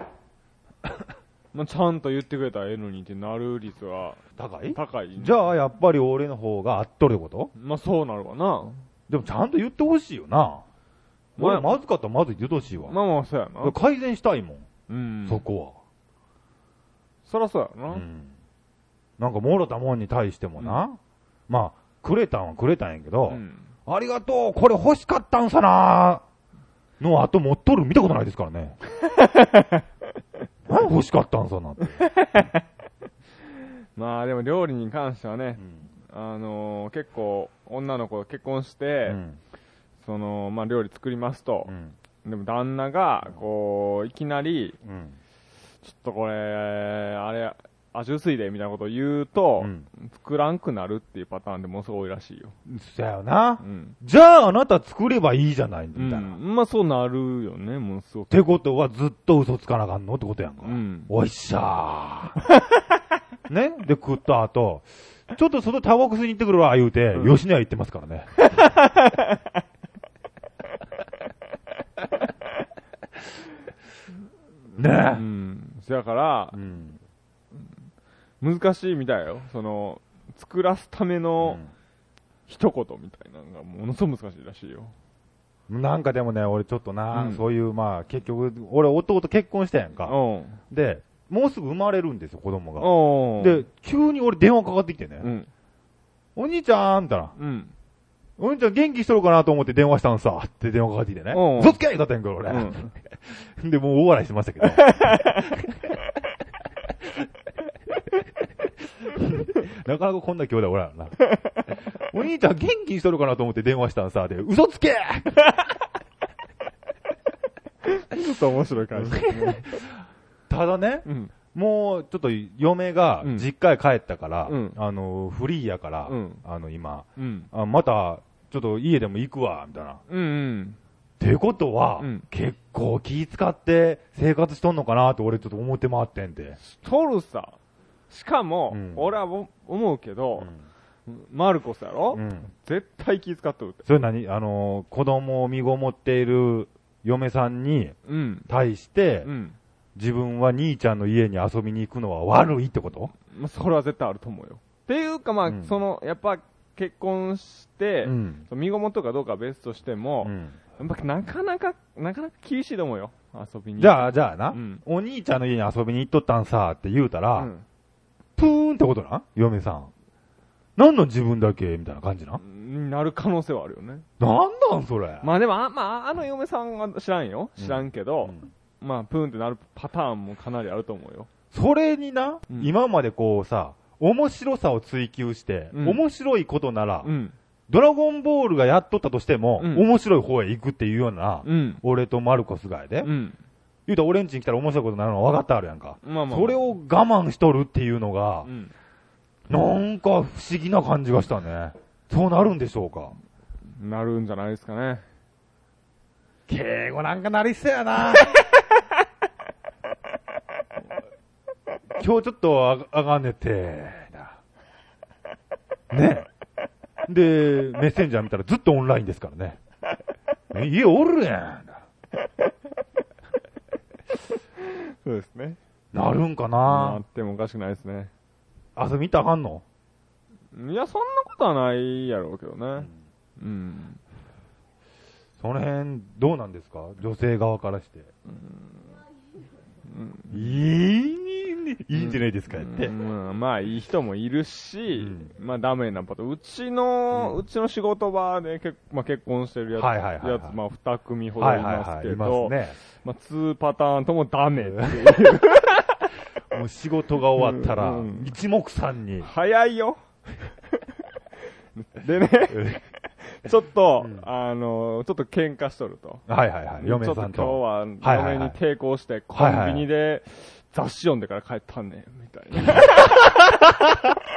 まあちゃんと言ってくれたらええのにってなる率は高い？高い。じゃあ、やっぱり俺の方が合っとること？まあそうなるわな。でもちゃんと言ってほしいよな。まあ俺まずかったらまず言ってほしいわ。まあまあそうやな。改善したいもん、うん。そこそらそうやは。な。うん。なんか、もろたもんに対してもな、まあ、くれたんはくれたんやけど、うん。ありがとう、これ欲しかったんさなの後持っとる見たことないですからね。何欲しかったんさなって。まあでも料理に関してはねう、んあのー結構女の子と結婚して、うんその、まあ料理作りますとう。んでも旦那が、こう、いきなり、うんちょっとこれ、あれ、味薄いで、みたいなことを言うと、うん作らんくなるっていうパターンでものすごい多いらしいよ。そやよなう。ん。じゃああなた作ればいいじゃない、みたういな。っん。まあそうなるよね、ものすごく。てことはずっと嘘つかなあかんの？ってことやんか。うん。おいっしゃー。ね？で、食った後、ちょっと外タバコ吸いに行ってくるわ、言うて、うん吉野家行ってますからね。ねうえ。ん。そやからう、ん。難しいみたいよ。その、作らすための一言みたいなのがものすごく難しいらしいよ。なんかでもね、俺ちょっとな、うんそういう、まあ、結局、俺弟結婚したやんか。うん。で、もうすぐ生まれるんですよ、子供が。おで、急に俺電話かかってきてね。うん。お兄ちゃんみたいな。うん。お兄ちゃん元気しとるかなと思って電話したんさ。って電話かかってきてね。うん嘘つけだったんやんけど、俺。うん。で、もう大笑いしてましたけど。なかなかこんな兄弟おらんよな。お兄ちゃん元気にしとるかなと思って電話したんさ。で、嘘つけちょっと面白い感じ。ただね、うん。もうちょっと嫁がうん実家へ帰ったから、うんあの、フリーやから、うんあの、今、うん。あまた、ちょっと家でも行くわ、みたいな。うんうん。てことは、うん結構気使って生活しとんのかなって俺ちょっと思って回ってんで。トルさ。しかも、うん俺はも思うけど、マルコスやろ、うん。絶対気遣っとるって。それ何？あの、子供を身ごもっている嫁さんにうん。対して、うん。自分は兄ちゃんの家に遊びに行くのは悪いってこと？まあ、それは絶対あると思うよ。っていうか、まあ、うんその、やっぱ、結婚して、ん。その身ごもとかどうかは別としても、うんやっぱなかなか、なかなか厳しいと思うよ。遊びに。じゃあ、じゃあな、うんお兄ちゃんの家に遊びに行っとったんさって言うたら、うんプーンってことな？嫁さん。なんの自分だけ？みたいな感じな？になる可能性はあるよね。なんなんそれ？まあでも、あまあ、あの嫁さんは知らんよ。知らんけど、うんまあ、プーンってなるパターンもかなりあると思うよ。それにな、うん今までこうさ、面白さを追求して、うん面白いことなら、うん。ドラゴンボールがやっとったとしても、うん面白い方へ行くっていうような、うん。俺とマルコスがやで、うん。言うたら俺んちに来たら面白いことになるのは分かってあるやんか。まあまあ。それを我慢しとるっていうのがう、ん。なんか不思議な感じがしたね。そうなるんでしょうか。なるんじゃないですかね。敬語なんかなりそうやな。今日ちょっとああかんねって。ねで、メッセンジャー見たらずっとオンラインですからね。え家おるやん。そうですね。なるんかあなってもおかしくないですね。遊び行ったらあかんの？いや、そんなことはないやろうけどね。うん。その辺、どうなんですか？女性側からして。いい、いいんじゃないですかって。うんまあ、いい人もいるし、まあ、ダメなパターン。うちの、ううちの仕事場で結,、まあ、結婚してるやつ、はいはいはいはいやつまあ、二組ほどはいいはいはい、ますけいますど、ね。まあ、2パターンともダメっていう。もう仕事が終わったらうん、一目散に。早いよ。でね、ちょっと、うんあの、ちょっと喧嘩しとると。はいはいはい、嫁さんちょっとと。今日は、嫁に抵抗して、コンビニで雑誌読んでから帰ったんねん、みたいな。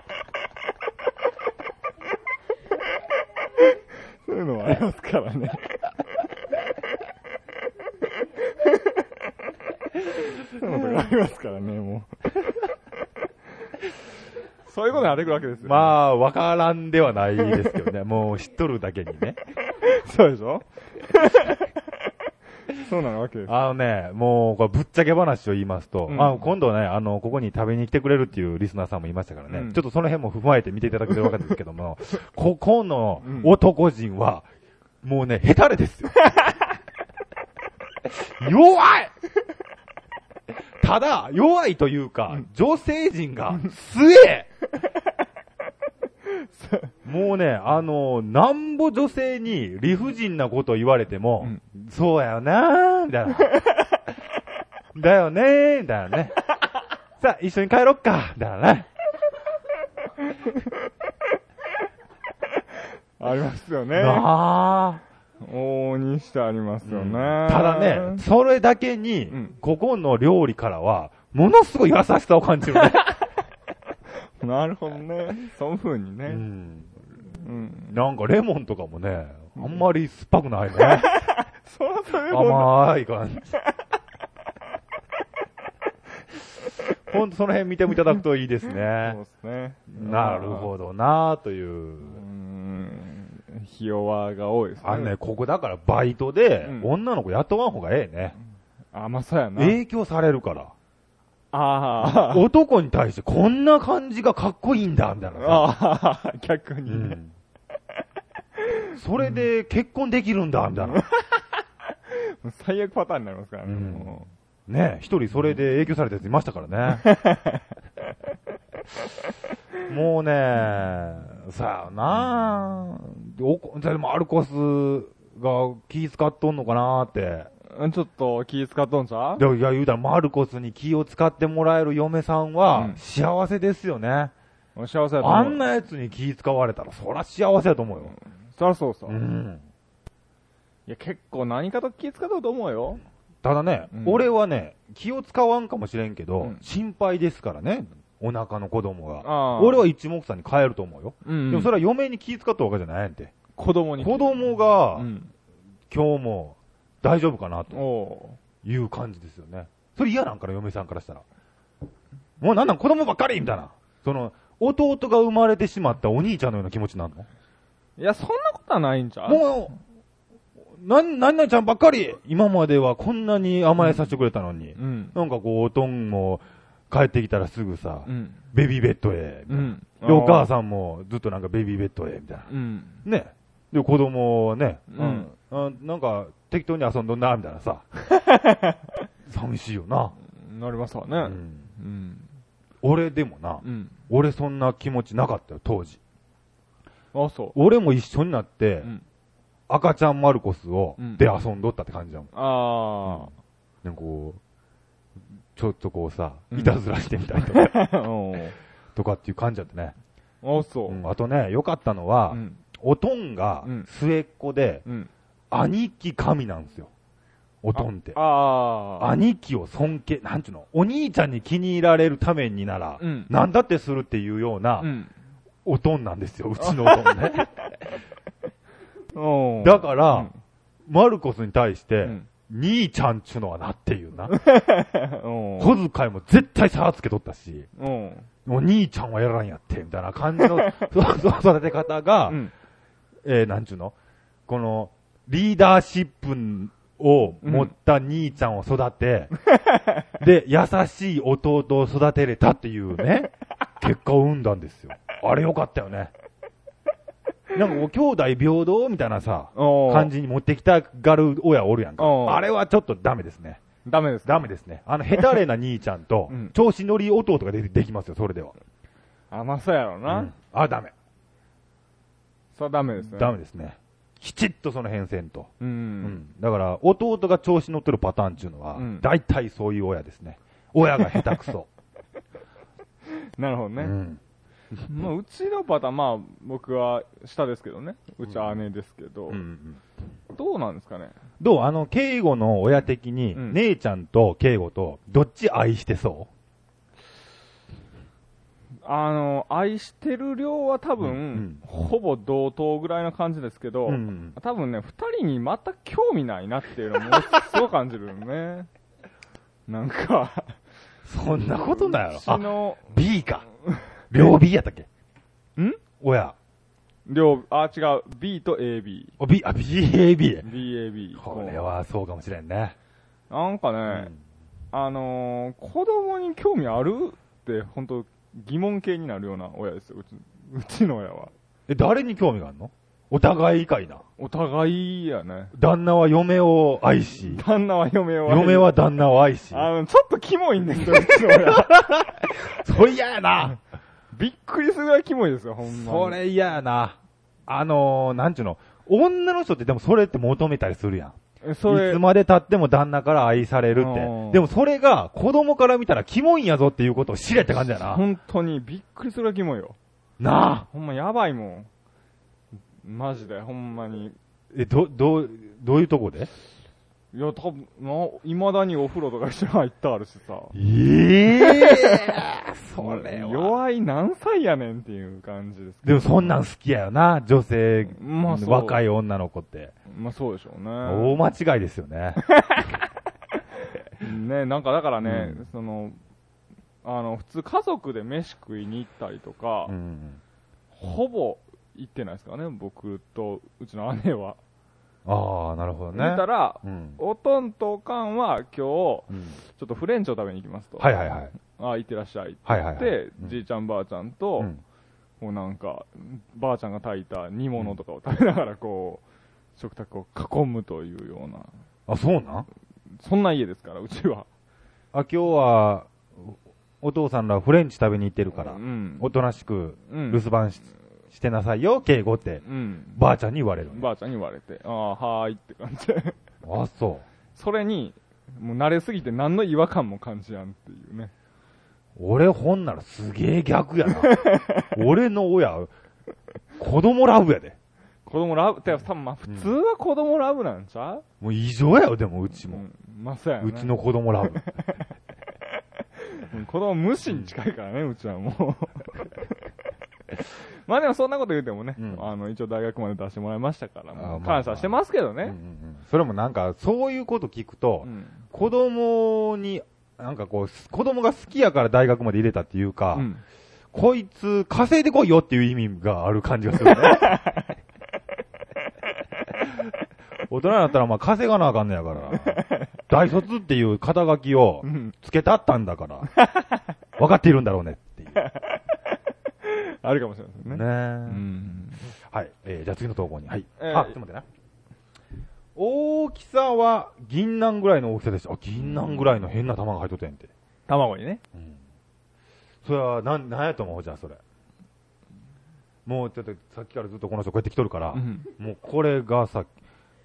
そういうのもありますからね。そういうのがありますからね、もう。そういうことが出てくるわけですよ。まあ、わからんではないですけどね。もう知っとるだけにね。そうでしょ？そうなわけです。あのね、もう、これぶっちゃけ話を言いますと、うんあ今度ね、あの、ここに食べに来てくれるっていうリスナーさんもいましたからね、うんちょっとその辺も踏まえて見ていただければわかるんですけども、ここのうん男人は、もうね、ヘタレですよ。弱いただ、弱いというか、女性陣が 強えもうね、あの、なんぼ女性に理不尽なことを言われても、うんそうやよなー、みたいな。だよねー、みたいなね。さあ、一緒に帰ろっか、みたいなね。ありますよね。な往々にしてありますよね。あ。ただね、それだけに、うんここの料理からは、ものすごい優しさを感じるね。なるほどね。そういう風にね。うん。うん。なんかレモンとかもね、あんまり酸っぱくないね。そらそれほど。甘い感じ。ほんとその辺見てもいただくといいですそうね。ですね。なるほどなぁというう。ん。ひ弱が多いですね。あのね、ここだからバイトでうん女の子雇わん方がええね。あ、まあそうやな。影響されるから。あ男に対してこんな感じがかっこいいんだ、みたいなさ。あ。ああ、逆うにね。ん。それで結婚できるんだ、みたいな。最悪パターンになりますからね。うんもね一人それで影響されたやついましたからね。もうね、さあなあおこじゃあでもアルコスが気使っとんのかなって。うちょっと気使っとんちゃう？でもいや言うたらマルコスに気を使ってもらえる嫁さんはうん幸せですよね。お幸せやと思う。あんなやつに気使われたらそら幸せやと思うよ。そらそうさ。いうん。や、結構何かと気使っとると思うよ。ただね、うん俺はね、気を使わんかもしれんけど、うん心配ですからね。お腹の子供が。俺は一目散に帰ると思うよ。うん、でもそれは嫁に気使ったわけじゃないんで。子供に。子供がうん。今日も大丈夫かなとおいう感じですよね。それ嫌なんかな、嫁さんからしたら。もうなんなん子供ばっかりみたいな。その、弟が生まれてしまったお兄ちゃんのような気持ちになるの？ういや、そんなことはないんちゃう？もう、なん、なんなんちゃんばっかり今まではこんなに甘えさせてくれたのに。うん。なんかこう、おとんも帰ってきたらすぐさ、うん。ベビーベッドへ。うん。で、お母ん。さんもずっとなんかベビーベッドへ、みたいな。うん。ね。で、子供はね、うんあなんか適当に遊んどんな、みたいなさ。寂しいよな。なりますわね。俺でもな、うん。俺そんな気持ちなかったよ、当時。あ、そ俺も一緒になって。赤ちゃんマルコスを、うんで遊んどったって感じだもん。あなんかこう、ちょっとこうさ、うんいたずらしてみたりとか、うとかっていう感じだったね。あ、そうう。んあとね、良かったのは、うん。おとんがうん末っ子で、うん。兄貴神なんですよ。おとんって。兄貴を尊敬、なんちゅうの、お兄ちゃんに気に入られるためになら、うんなんだってするっていうような、うん。おとんなんですよ、うちのおとんね。だから、うんマルコスに対して、うん兄ちゃんちゅうのはなっていうな。小遣いも絶対差つけとったし、お兄ちゃんはやらんやって、みたいな感じ の育て方が、うん。えー、なんちゅうの？この、リーダーシップを持った兄ちゃんを育て、で、優しい弟を育てれたっていうね、結果を生んだんですよ。あれよかったよね。なんか兄弟平等みたいなさ、感じに持ってきたがる親おるやんかあれはちょっとダメですね。ダメです。ダメですね。あの、ヘタレな兄ちゃんと うん、調子乗り弟がでできますよ、それでは。あ、まあそうやろうな。うんあ、ダメ。それはダメですね。ダメですね。きちっとその変遷と。う。うんん。だから、弟が調子乗ってるパターンっていうのはうん、大体そういう親ですね。親が下手くそ。なるほどね。うん。まあ、うちのパターン、まあ、僕は下ですけどね。うちは姉ですけど、うんうんどうなんですかね？どう？あの、敬語の親的に、うん姉ちゃんと敬語と、どっち愛してそあの、愛してる量は多分、うんほぼ同等ぐらいの感じですけど、ううん。多分ね、二人に全く興味ないなっていうのをもうすごく感じるよね。なんか、そんなことないやろう。ちあ、の、B か。両 B やったっけ？ん？親。両、あ、違う、B と AB。あ、B、あ、BAB。BAB。これはそうかもしれんね。なんかね、うんあのー、子供に興味あるって、本当疑問形になるような親ですよ、うち、うちの親は。え、誰に興味があるの？お互い以下いな。お互いやね。旦那は嫁を愛し、旦那は嫁を。嫁は旦那を愛し。あの、ちょっとキモいんですよ、うちの親。それ嫌やな。びっくりするぐらいキモいですよ、ほんまに。それ嫌やな。あのー、なんちゅうの？女の人ってでもそれって求めたりするやん。え、それいつ、まで経っても旦那から愛されるっうてん。でもそれが子供から見たらキモいんやぞっていうことを知れって感じやな。本当にびっくりするぐらいキモいよ。なあ。ほんまやばいもん。マジで、ほんまに。え、ど、どう、どういうとこで？いや、多分、な、未だにお風呂とか一緒に入ってあるしさ。ええ それれは。弱い何歳やねんっていう感じですけでもそんなん好きやよな、女性、まあ若い女の子って。ど。まあそうでしょう大ね。間違いですよね。ね、なんかだからね、うんその、あの、普通家族で飯食いに行ったりとか、うん。ほぼ行ってないですからね、僕とうちの姉は。ああ、なるほどね。見たら、うん。おとんとおかんは今日、ちょうんっとフレンチを食べに行きますと。はいはいはい。ああ、行ってらっしゃいってはいはいはい言って、うんじいちゃんばあちゃんと、うんこうなんか、ばあちゃんが炊いた煮物とかを食べながら、こう、食卓を囲むというような、あ、そうなん？そんな家ですから、うちは。あ、今日は、お父さんらフレンチ食べに行ってるからう、ん。おとなしくうん留守番ししてなさいよ、敬語って、うん。ばあちゃんに言われる。ばあちゃんに言われて、ああ、はーいって感じで。あ、そそれに、もう慣れすぎて何の違和感も感じやんっていうね。う。俺ほんならすげえ逆やな。俺の親、子供ラブやで。子供ラブ、てか多分まあ普通は子供ラブなんちゃう？もう異常やよ、でもうちも。うん。まあそうやね。うちの子供ラブ。うん子供無視に近いからね、うちはもう。まあでもそんなこと言うてもね、うんあの、一応大学まで出してもらいましたから、あまあ感謝してますけどね。うんうんうんそれもなんか、そういうこと聞くと、うん。子供に、なんかこう、子供が好きやから大学まで入れたっていうか、うんこいつ稼いでこいよっていう意味がある感じがするね。大人になったらまあ稼がなあかんねやから。大卒っていう肩書きをうん。つけたったんだから。分かっているんだろうねっていう。ねあるかもしれませんね。えうん。はい。えー、じゃあ次の投稿に。はい。えーあ、ちょっと待ってな。大きさは銀杏ぐらいの大きさでした。あ、銀杏ぐらいの変な玉が入っとったやんて。卵にね。うん。それは、なん、なんやと思うじゃあ、それ。もうちょっと、さっきからずっとこの人こうやって来とるから、うん。もうこれがさ、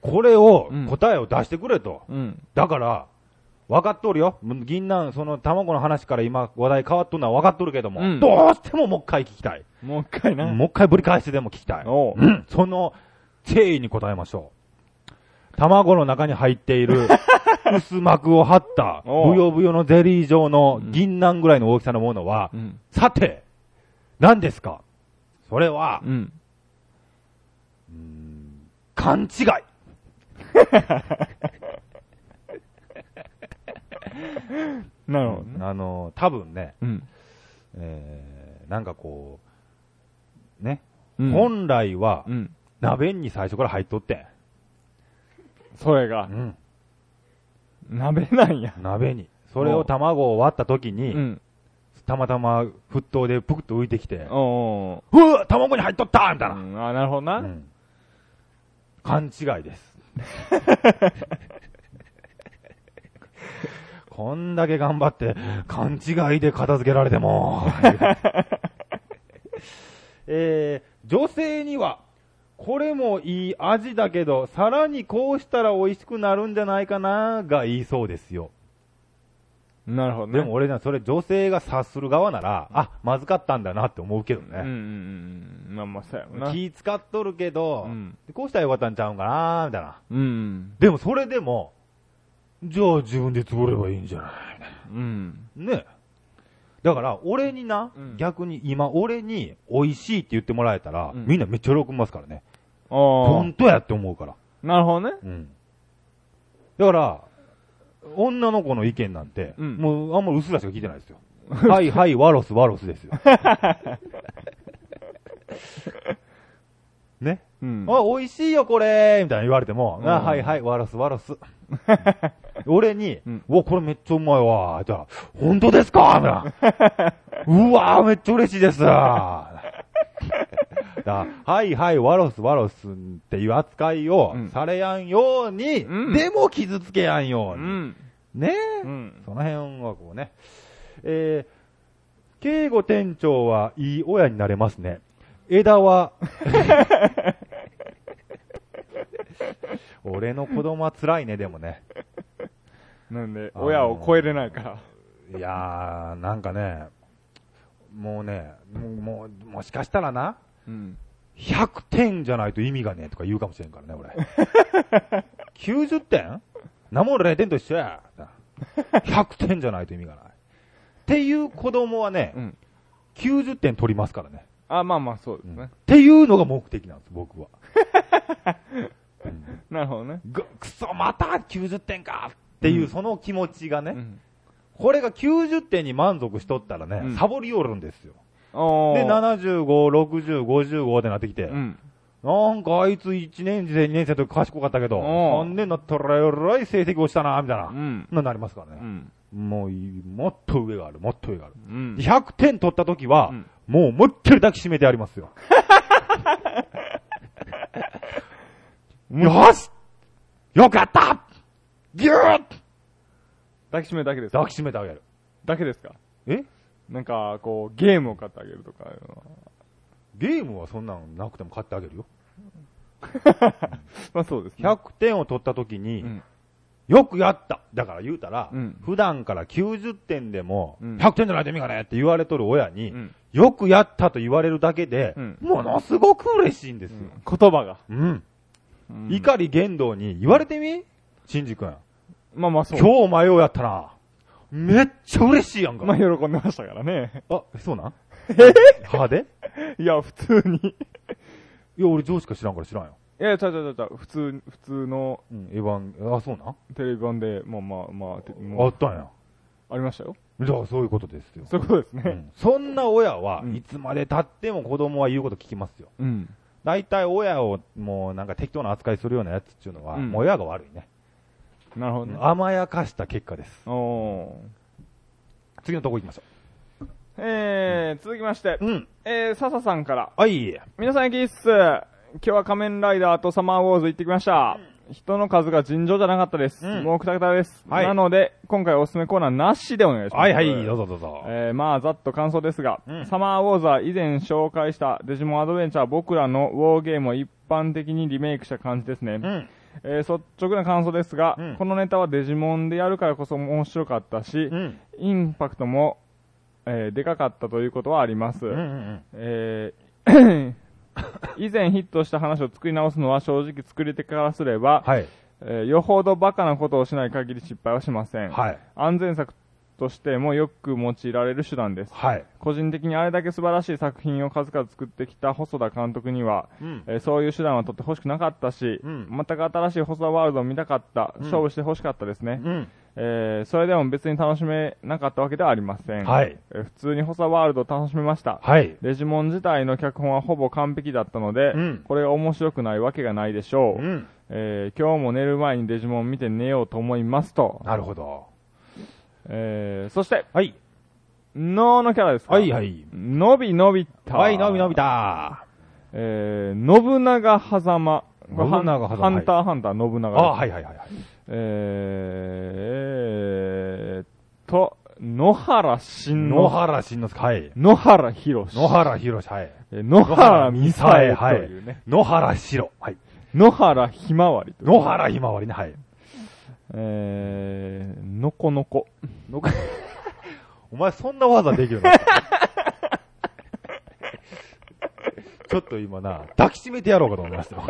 これをうん、答えを出してくれと。うん。だから、分かっとるよ。銀杏、その卵の話から今話題変わっとるのは分かっとるけども、うんどうしてももう一回聞きたい。もう一回な。もう一回ぶり返してでも聞きたい。おううん。その、誠意に答えましょう。卵の中に入っている、薄膜を張った、ブヨブヨのゼリー状の銀杏ぐらいの大きさのものは、うん。さて、何ですか？それは、うん。うーん勘違い。なるほどね。あの、多分ね、うん。えー、なんかこう、ね、うん。本来はう、ん。鍋に最初から入っとってそれがん。、うん。鍋なんや。鍋に。それを卵を割った時に、うん。たまたま沸騰でぷくっと浮いてきて、おうわ卵に入っとったみたいな。うん。あ、なるほどな。うん勘違いです。こんだけ頑張って、勘違いで片付けられても。えー、女性には、これもいい味だけど、さらにこうしたら美味しくなるんじゃないかな、が言いそうですよ。なるほどね。でも俺な、それ女性が察する側なら、あ、まずかったんだなって思うけどうんうんうね。ん。まあまあ、そうやろな。気使っとるけど、うんこうしたらよかったんちゃうんかな、みたいな。うん。でもそれでも、じゃあ自分で潰ればいいんじゃなうん。いね。だから、俺にな、うん逆に今俺に美味しいって言ってもらえたら、うんみんなめっちゃ喜びますからね。あ本当やって思うから。あ。なるほどね。うん。だから、女の子の意見なんて、うんもうあんまりうっすらしか聞いてないですよ。はいはい、ワロス、ワロスですよ。ね？うん。あ、美味しいよ、これみたいな言われても、うんあ、はいはい、ワロス、ワロス。俺に、うんうわ、これめっちゃうまいわ。じゃあ、本当ですか？みたいな。うわめっちゃ嬉しいです。だはいはい、ワロス、ワロスっていう扱いをうんされやんように、うんでも傷つけやんように。うん。ねえ、うん。その辺はこうね。えー、敬語店長はいい親になれますね。枝は、俺の子供は辛いね、でもね。なんで、あのー親を超えれないから。いやー、なんかね、もうね、もう、もうもしかしたらな、うん。100点じゃないと意味がねえとか言うかもしれんからね、俺。90点？なもん0点と一緒や。100点じゃないと意味がない。っていう子供はね、うん。90点取りますからね。あ、まあまあそうですね。っていうのが目的なんです、僕は。なるほどね。ぐ、くそ、また90点かっていう、うんその気持ちがね、うん。これが90点に満足しとったらね、うんサボりよるんですよ。で、75、60、55ってなってきて、うん。なんかあいつ1年生、2年生の時賢かったけど、おう3年だったらえらい成績落ちたな、みたいなう。ん。ななりますからね。うん。もうもっと上がある、もっと上がある。うんで。100点取った時は、うんもう思いっきり抱きしめてやりますよ。よしよかったギューッ抱きしめるだけですか？抱きしめてあげる。だけですか？え？なんか、こう、ゲームを買ってあげるとか。ゲームはそんなんなくても買ってあげるよ。まあそうですね。100点を取った時に、うん。よくやっただから言うたら、うん普段から90点でも、うん100点じゃないと意味がねって言われとる親に、うん。よくやったと言われるだけで、うんものすごく嬉しいんですよ。言葉が。うん。うん怒り言動に言われてみ？しんじ君。まあまあそう。今日お前をやったな。めっちゃ嬉しいやんか。まあ喜んでましたからね。あ、そうなん？はで？いや、普通に。いや、俺上しか知らんから知らんよ。いや、ちゃうちゃうちゃうちゃう、普通、普通のうん、エヴァン、あ、そうなん？テレビ版で、まあまあまあ、あったんや。ありましたよ。じゃあそういうことですよ。そういうことですね。うんそんな親は、うんいつまで経っても子供は言うこと聞きますよ。うん。大体親をもうなんか適当な扱いするようなやつっていうのは、うんもう親が悪いね。なるほどね。甘やかした結果です。おー。次のとこ行きましょえー、続きまして、う。うん。えー、笹さんから。はい。皆さん、キッス。今日は仮面ライダーとサマーウォーズ行ってきました。人の数が尋常じゃなかったです。うんもうくたくたです。はいなので、今回おすすめコーナーなしでお願いします。はいはい、どうぞどうぞ。えー、まあ、ざっと感想ですが、うんサマーウォーズは以前紹介したデジモンアドベンチャー僕らのウォーゲームを一般的にリメイクした感じですね。うん。えー率直な感想ですが、うんこのネタはデジモンでやるからこそ面白かったし、うん。インパクトも、えーでかかったということはあります。うんうんえー 以前ヒットした話を作り直すのは正直作り手からすれば、はい。えーよほどバカなことをしない限り失敗はしません。はい。安全策としてもよく用いられる手段です。はい。個人的にあれだけ素晴らしい作品を数々作ってきた細田監督には、うん。えーそういう手段は取ってほしくなかったし、うん全く新しい細田ワールドを見たかった、うん勝負してほしかったですね。うん。えーそれでも別に楽しめなかったわけではありません。はいえー普通に細田ワールドを楽しめました。はい。デジモン自体の脚本はほぼ完璧だったので、うんこれが面白くないわけがないでしょう。うん。えー今日も寝る前にデジモン見て寝ようと思いますと。なるほど。えーそして、はい。ノーのキャラですか？はいはい。のびのびた。はい、のびのびた。えー、信長狭間。信長狭間ハンターハンター信長あ。はいはいはいはい。えー、えーっと、野原慎野原慎之介。はい。野原博士。野原博士。はい。えー野原美沙恵とい。野原白。はい。野原ひまわり野原ひまわりね。はい。えー、のこのこ。のこ お前そんな技できるの？ちょっと今な、抱きしめてやろうかと思いましたよ。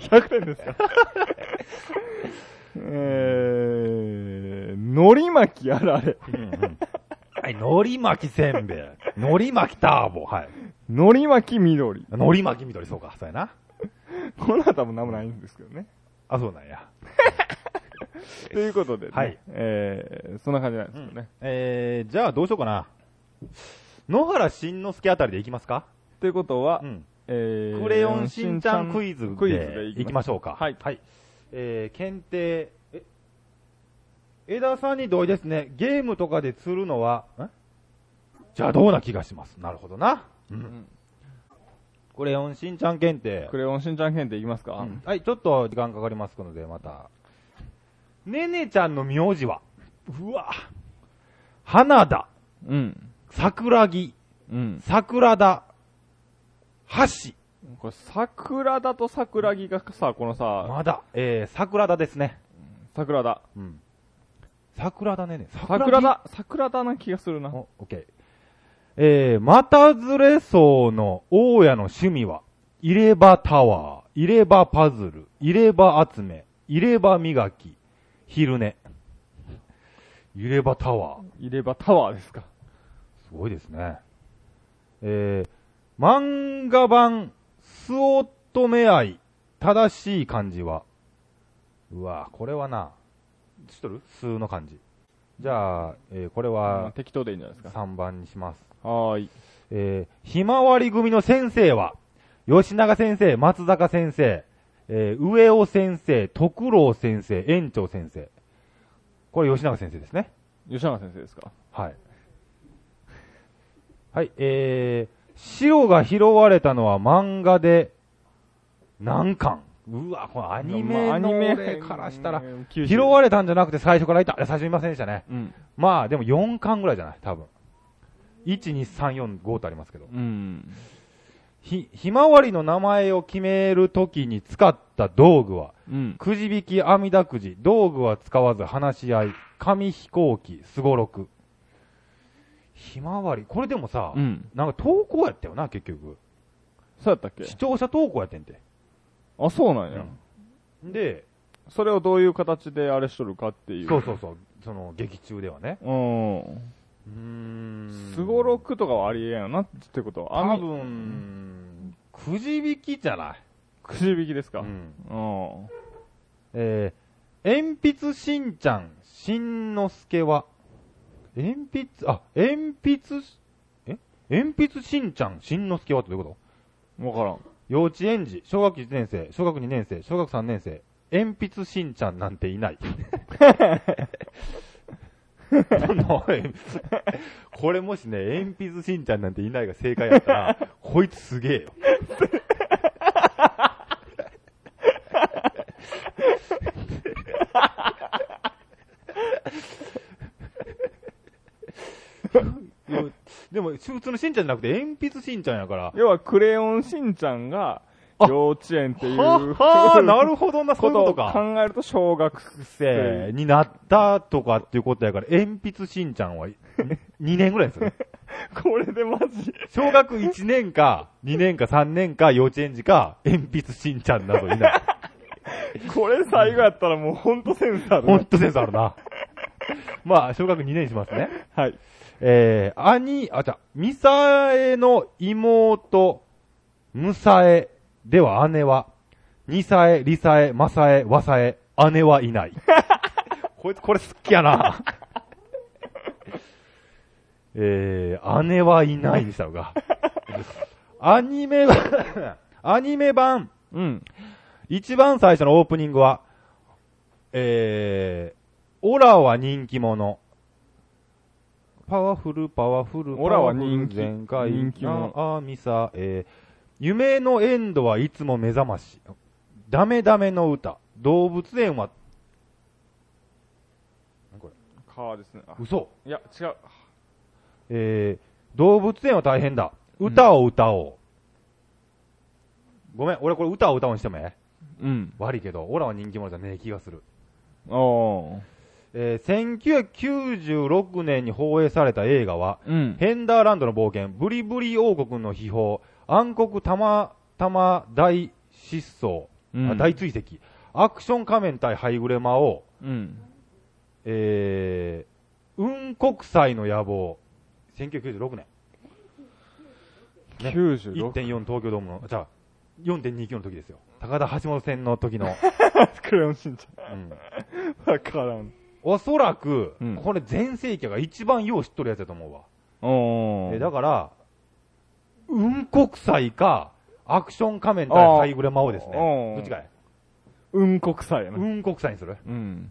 100点ですか？えー、のり巻きあられ。はい、海苔巻きせんべい。海苔巻きターボ。はい。のり巻き緑。海苔巻き緑、そうか。そうやな。この後も何もないんですけどね。あ、そうなんや。ということで、ね、はいえー、そんな感じなんですよね。えー、じゃあどうしようかな。野原慎之介あたりでいきますか？ということは、うん。えー、クレヨンしんちゃんクイズクイズででいきましょうか。はいはい。えー、検定、え、枝さんに同意ですね？ゲームとかで釣るのは、ん邪道な気がします？なるほどな。うんんクレヨンしんちゃん検定。クレヨンしんちゃん検定いきますか、うんはい、ちょっと時間かかりますので、また。ねねちゃんの名字は？うわ花田、うん。桜木、うん。桜田、橋、これ、桜田と桜木がさ、このさ、まだ、えー、桜田ですね。桜田。うん。桜田ねね。桜田、桜田な気がするな。お、オッケー。えー、股ずれ層の大家の趣味は、入れ歯タワー、入れ歯パズル、入れ歯集め、入れ歯磨き、昼寝。入れ歯タワー。入れ歯タワーですか。すごいですね。えー、漫画版、スオトメアイ、正しい漢字は。うわこれはな、知っとる？数の漢字。じゃあ、えー、これは、適当でいいんじゃないですか。3番にします。はーい。えー、ひまわり組の先生は、吉永先生、松坂先生、えー、上尾先生、徳郎先生、園長先生。これ吉永先生ですね。吉永先生ですか？はい。はい、えー、白が拾われたのは漫画で何巻？うわ、これアニメからしたら、うん拾われたんじゃなくて最初からいた。最初いませんでしたね。うん。まあ、でも4巻ぐらいじゃない？多分。1、2、3、4、5とありますけど。うん。ひ、ひまわりの名前を決めるときに使った道具は、うん。くじ引き、網だくじ、道具は使わず話し合い、紙飛行機、すごろく。ひまわり、これでもさ、うん。なんか投稿やったよな、結局。そうやったっけ？視聴者投稿やってんて。あ、そうなんや。で、それをどういう形であれしとるかっていう。そうそうそう、その劇中ではね。うん。うーん。すごろくとかはありえんやなってことは。多網分、くじ引きじゃない。くじ引きですか？ううん。ん。えー、鉛筆しんちゃん、しんのすけは、鉛筆、あ、鉛筆し、え？鉛筆しんちゃん、しんのすけはってどういうこと？わからん。幼稚園児、小学1年生、小学2年生、小学3年生、鉛筆しんちゃんなんていない。の これもしね、鉛筆しんちゃんなんていないが正解やったら、こいつすげえよ。でも、普通のしんちゃんじゃなくて、鉛筆しんちゃんやから。要は、クレヨンしんちゃんが、あ幼稚園っていう、ははあ、なるほどな、そういうことことを考か。えると小学生になったとかっていうことやから、鉛筆しんちゃんは 2年ぐらいですよね。これでマジ。小学1年か、2年か3年か、幼稚園児か、鉛筆しんちゃんなどいない。これ最後やったらもうほんとセンサーほんとセンスあるな。まあ、小学2年にしますね。はい。えー、兄、あ、じゃあ、ミサエの妹、ムサエでは姉は、ニサエ、リサエ、マサエ、ワサエ、姉はいない。こいつこれ好きやな。えー、姉はいないにしたのが。アニメ版、アニメ版、うん。一番最初のオープニングは、えー、オラは人気者。パワフル、パワフル、オラは人気パワフル全開、人気者あ、あみさ、えー、夢のエンドはいつも目覚まし。ダメダメの歌。動物園は、何これ川ですね。あ嘘。いや、違う。えー、動物園は大変だ。歌を歌おう。ごめん、俺これ歌を歌おうにしてもええ？うん。悪いけど、オラは人気者じゃねえ気がする。おー。えー1996年に放映された映画は、うん。ヘンダーランドの冒険、ブリブリ王国の秘宝、暗黒玉、玉大失踪、うんあ大追跡、アクション仮面対ハイグレ魔王、うん。えー、雲国際の野望、1996年、ね96。1.4東京ドームの、じゃあ、4.29の時ですよ。高田橋本戦の時の、クレヨンしんちうんゃん。わからん。おそらく、うんこれ全盛期が一番よう知っとるやつだと思うわ。おー。えだから、雲国際か、アクション仮面対ハイグレ魔王ですね。どっちかいうん国際やな。雲国際にするうん。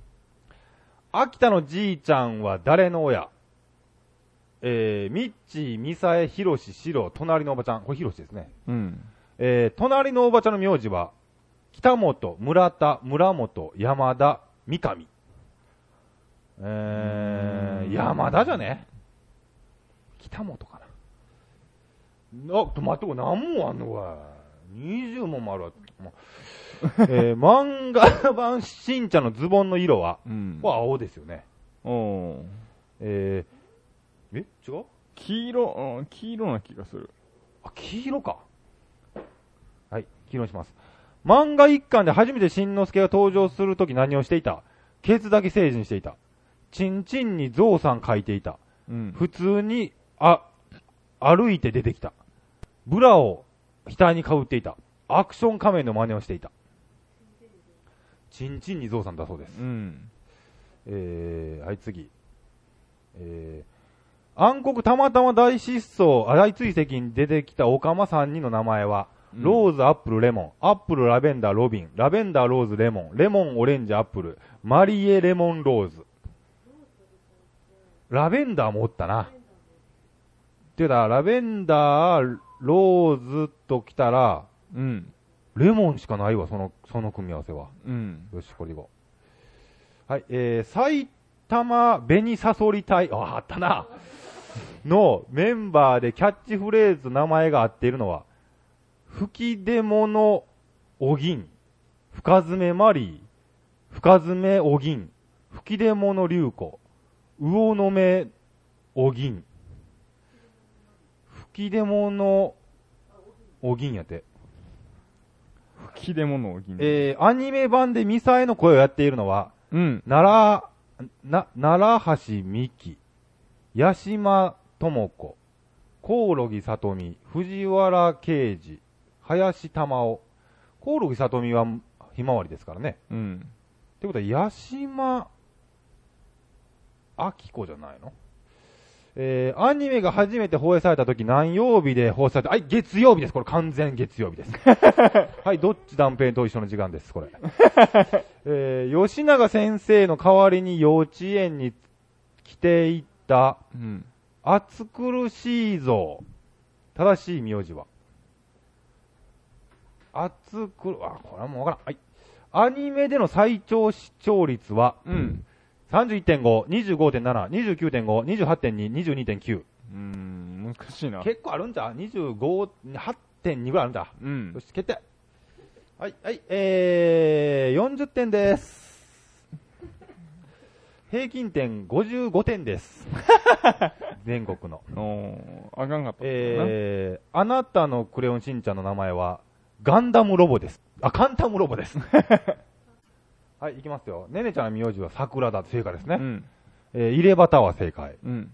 秋田のじいちゃんは誰の親？えー、ミッチー、ミサエ、ヒロシ、シロ、隣のおばちゃん。これヒロシですね。うん。えー、隣のおばちゃんの名字は、北本、村田、村本、山田、三上。えー、山田じゃね？北本かな。あ、と待って、これ何問あんのこれ。20問もあるわ。えー、漫画版しんちゃんのズボンの色は、うん。これ青ですよね。おー。えー、え違う？黄色、うん黄色な気がする。あ、黄色か。はい、黄色にします。漫画一巻で初めてしんのすけが登場するとき何をしていた？ケツだけ成人していた。チンチンにゾウさん書いていた。うん。普通に、あ、歩いて出てきた。ブラを額にかぶっていた。アクション仮面の真似をしていた。チンチンにゾウさんだそうです。うん。えー、はい、次。えー、暗黒たまたま大失踪、あ大追跡に出てきたオカマ3人の名前は、ローズ、アップル、レモン、アップル、ラベンダー、ロビン、ラベンダー、ローズ、レモン、レモン、オレンジ、アップル、マリエ、レモン、ローズ。ラベンダーもおったな。てだ、ラベンダー、ローズと来たら、うん。レモンしかないわ、その、その組み合わせは。うん。よし、これいこう。はい、えー、埼玉紅サソリ隊、あ、あったな。のメンバーでキャッチフレーズ名前が合っているのは、吹き出物お銀、深爪マリー、深爪お銀、吹き出物竜子、魚の目お銀、吹き出物お銀やて。吹き出物を銀。えー、アニメ版でミサエの声をやっているのは、うん。奈良、な、奈良橋美希、八島智子、コオロギさとみ、藤原啓治、林玉緒。コオロギさとみはひまわりですからね。うん。ってことは、八島明子じゃないの？えー、アニメが初めて放映された時何曜日で放映されたはい、月曜日です。これ完全月曜日です。はい、どっち断片と一緒の時間です、これ。えー、吉永先生の代わりに幼稚園に来ていった、うん。暑苦しいぞ。正しい名字は。暑苦、あ、これはもうわからん。はい。アニメでの最長視聴率は、うん。31.5、25.7、29.5、28.2、22.9。うん。難しいな。結構あるんじゃ ?25、8.2ぐらいあるんだ。うんよ。し、決定。はい、はい、えー、40点です。平均点55点です。全国の。おー、あかんかった。えー、あなたのクレヨンしんちゃんの名前は、ガンダムロボです。あ、カンタムロボです。はい、いきますよ。ねねちゃんの名字は桜だ。正解ですね。うん。えー、入れ歯は正解。うん。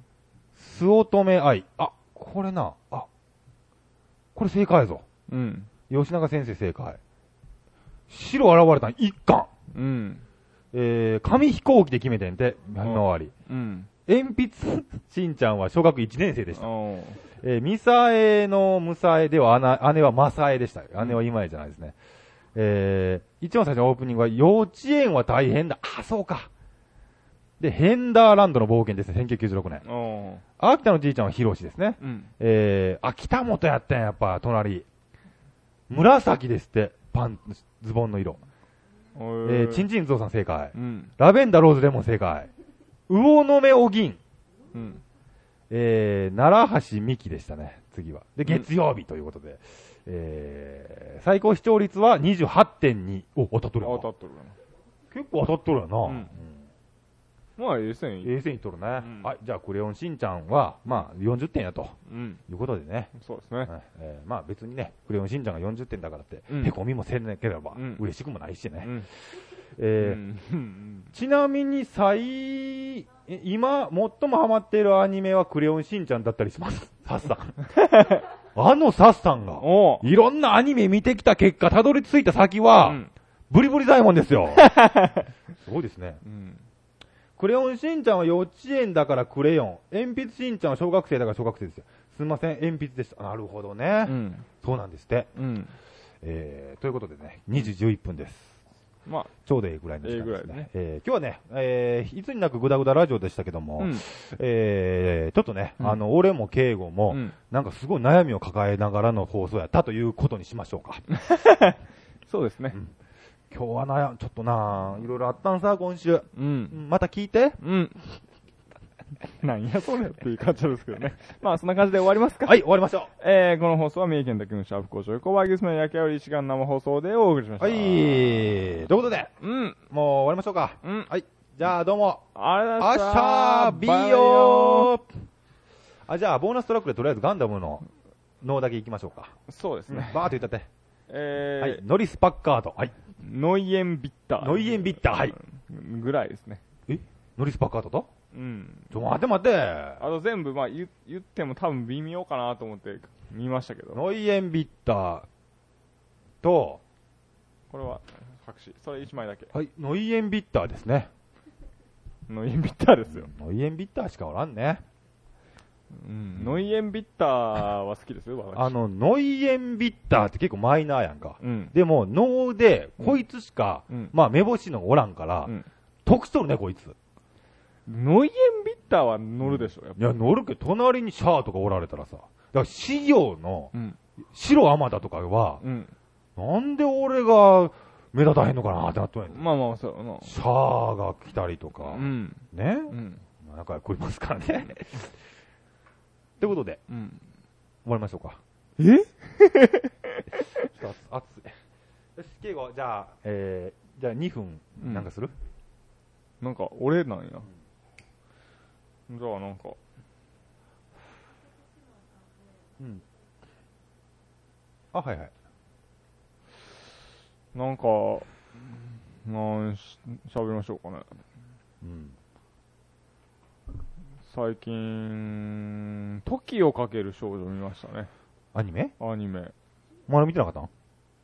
すおとめ愛。あ、これな。あ、これ正解やぞ。うん。吉永先生正解。白現れたん一巻。うん。えー、紙飛行機で決めてんて、ひまわり。うん。鉛筆しんちゃんは小学1年生でした。えー、ミサエのムサエでは姉姉はマサエでした。姉は今エじゃないですね。えー、一番最初のオープニングは幼稚園は大変だ。あ、そうか。で、ヘンダーランドの冒険ですね、1996年。秋田のじいちゃんはヒロシですね。うん。えー、あ、北本やったんや、やっぱ、隣。紫ですって、パン、ズボンの色。ええー、チンチンゾウさん正解。うん。ラベンダーローズレモン正解。魚の目お銀。うん。えー、奈良橋美希でしたね、次は。で、月曜日ということで。えー、最高視聴率は28.2。お、当たっとる。当たっとるな。結構当たっとるやな。うんうんまあ、ええ線いい。衛星にとるね、うんはい、じゃあ、クレヨンしんちゃんは、まあ、40点やとうん。いうことでね。そうですね。えーまあ別にね、クレヨンしんちゃんが40点だからって、うんへこみもせんねければ、うん嬉しくもないしね。うん。えーちなみに最、え今、最もハマっているアニメはクレヨンしんちゃんだったりします。サッさん。あのサッさんが。いろんなアニメ見てきた結果、たどり着いた先は、うんブリブリザイモンですよ。すごいですね。うん。クレヨンしんちゃんは幼稚園だからクレヨン。鉛筆しんちゃんは小学生だから小学生ですよ。すみません、鉛筆でした。なるほどね。うん。そうなんですって。うん。えー、ということでね、2時11分です。まあ、ちょうどいいぐらいの時間ですええねね。えー、今日はね、えー、いつになくグダグダラジオでしたけども、うん。えー、ちょっとね、うんあの、俺も敬語も、うんなんかすごい悩みを抱えながらの放送やったということにしましょうか。そうですね。今日は悩ん、ちょっとな、いろいろあったんさ、今週。う。うんんまた聞いて。うん。なんやそれっていう感じですけどね。まあ、そんな感じで終わりますか。はい、終わりましょえー、この放送は三重県だけのシャープ工場横バーギウスの焼き上がり時間生放送でお送りしましう。た。はい、ということで、うん。もう終わりましょうか。うん。はい、じゃあどうも。あれだあっしゃー、ビーヨーあ、じゃあ、ボーナストラックでとりあえずガンダムの脳だけ行きましょうか。そうですね。バーって言ったって。えー、はい、ノリスパッカード。はい。ノイエンビッター。ノイエンビッター。はい。ぐらいですね。え？ノリスパッカードと？うん。ちょ、待って待って。あと全部、まあ言言っても多分微妙かなと思って見ましたけど。ノイエンビッターと、これは、白紙。それ1枚だけ。はい、ノイエンビッターですね。ノイエンビッターですよ。ノイエンビッターしかおらんね。うん。ノイエンビッターは好きですよ、私。あの、ノイエンビッターって結構マイナーやんか。うん。でも、脳で、こいつしか、うん。まあ、目星のおらんから、うん得しとるね、こいつ。ノイエンビッターは乗るでしょ、やっぱいや、乗るけど、隣にシャアとかおられたらさ。だから、資料の、うん。白天田とかは、うん。なんで俺が目立たへんのかなってなっとんやねんまあまあ、そうやな。シャアが来たりとか、うん。ね？うん。仲良くいますからね。ということで、うん。終わりましょうか。え？ちょっと熱熱い。よし、敬語、じゃあ、えー、じゃあ2分、うんなんかする、なんか、俺なんや。じゃあ、なんか、うん。あ、はいはい。なんか、なんし、喋りましょうかね。うん。最近、時をかける少女見ましたね。アニメ？アニメ。まだ見てなかったん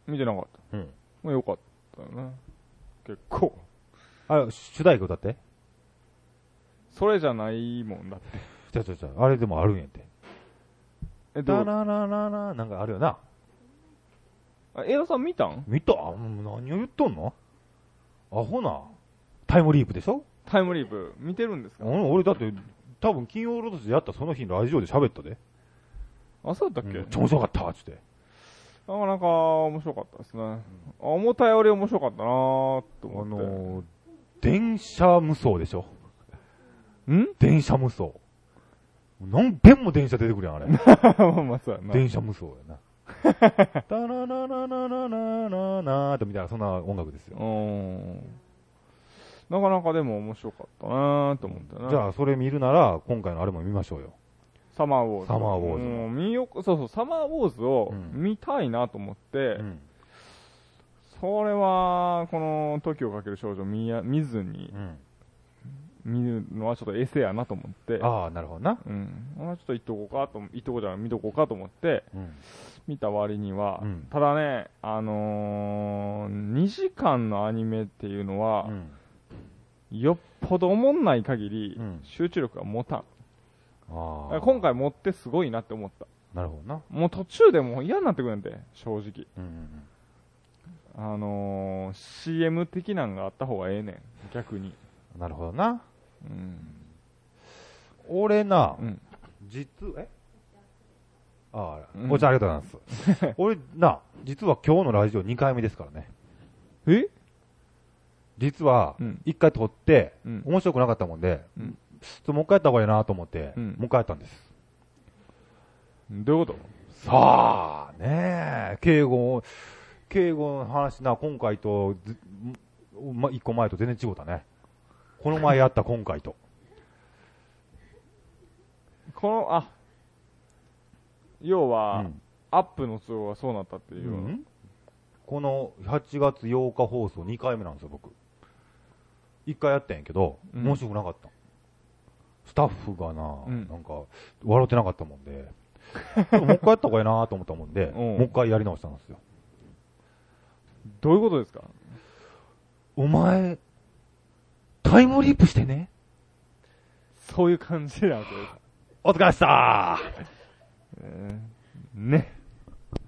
見てなかった。うん。まあ、よかったよね。結構。あ、主題歌歌って。それじゃないもんだって。ちゃちゃちゃ、あれでもあるんやって。え、どう？ダララララ、なんかあるよな。あ、江田さん見たん？見た？うん何を言っとんの？アホな。タイムリープでしょ？タイムリープ、見てるんですか？うん俺だって、多分金曜ロードシでやったその日ラジオで喋ったで。あ、そうだったっけ、うん、超面白かったっつって。なかなか面白かったですね。あ思ったより面白かったなーとあ思って。のー、電車無双でしょ？ん？電車無双。何遍も電車出てくるやん、あれ。まあまあそうやな。電車無双やな。タララララララララーとみたいな、そんな音楽ですよ。うん。なかなかでも面白かったなーと思ってね。じゃあ、それ見るなら、今回のあれも見ましょうよ。サマーウォーズ。サマーウォーズうん見よ、そうそう、サマーウォーズをうん見たいなと思って、うん。それは、この時をかける少女見や見ずにうん。見るのはちょっとエセやなと思って、ああ、なるほどな。うん。まあちょっと言っとこうかと、言っとこうじゃない、見とこうかと思って、うん。見た割には、うんただね、あのー、2時間のアニメっていうのは、うん。よっぽど思んない限り、うん集中力が持たん。ああ。今回持ってすごいなって思った。なるほどな。もう途中でもう嫌になってくるんで、正直。うんうんあのー、CM 的なんがあった方がええねん。逆に。うん。なるほどな。うん。俺なう、ん。実、え？ああ、うんお茶ありがとうございます。俺な、実は今日のラジオ2回目ですからね。え？実はう、ん。1回撮って、うん。面白くなかったもんで、うんちょっともう一回やった方がいいなと思って、うんもう一回やったんです。どういうこと？さあ、ねえ、敬語、敬語の話な、今回とず、ま、一個前と全然違うたね。この前やった今回と。この、あ、要は、うんアップの都合がそうなったっていう。うんこの8月8日放送2回目なんですよ、僕。1回やったんやけど、うん面白くなかった。スタッフがな、うんなんか、笑ってなかったもんで、もう一回やった方がいいなと思ったもんで、うんもう一回やり直したんですよ。どういうことですか？お前、タイムリープしてね。そういう感じなわけです。お疲れっしたえーね。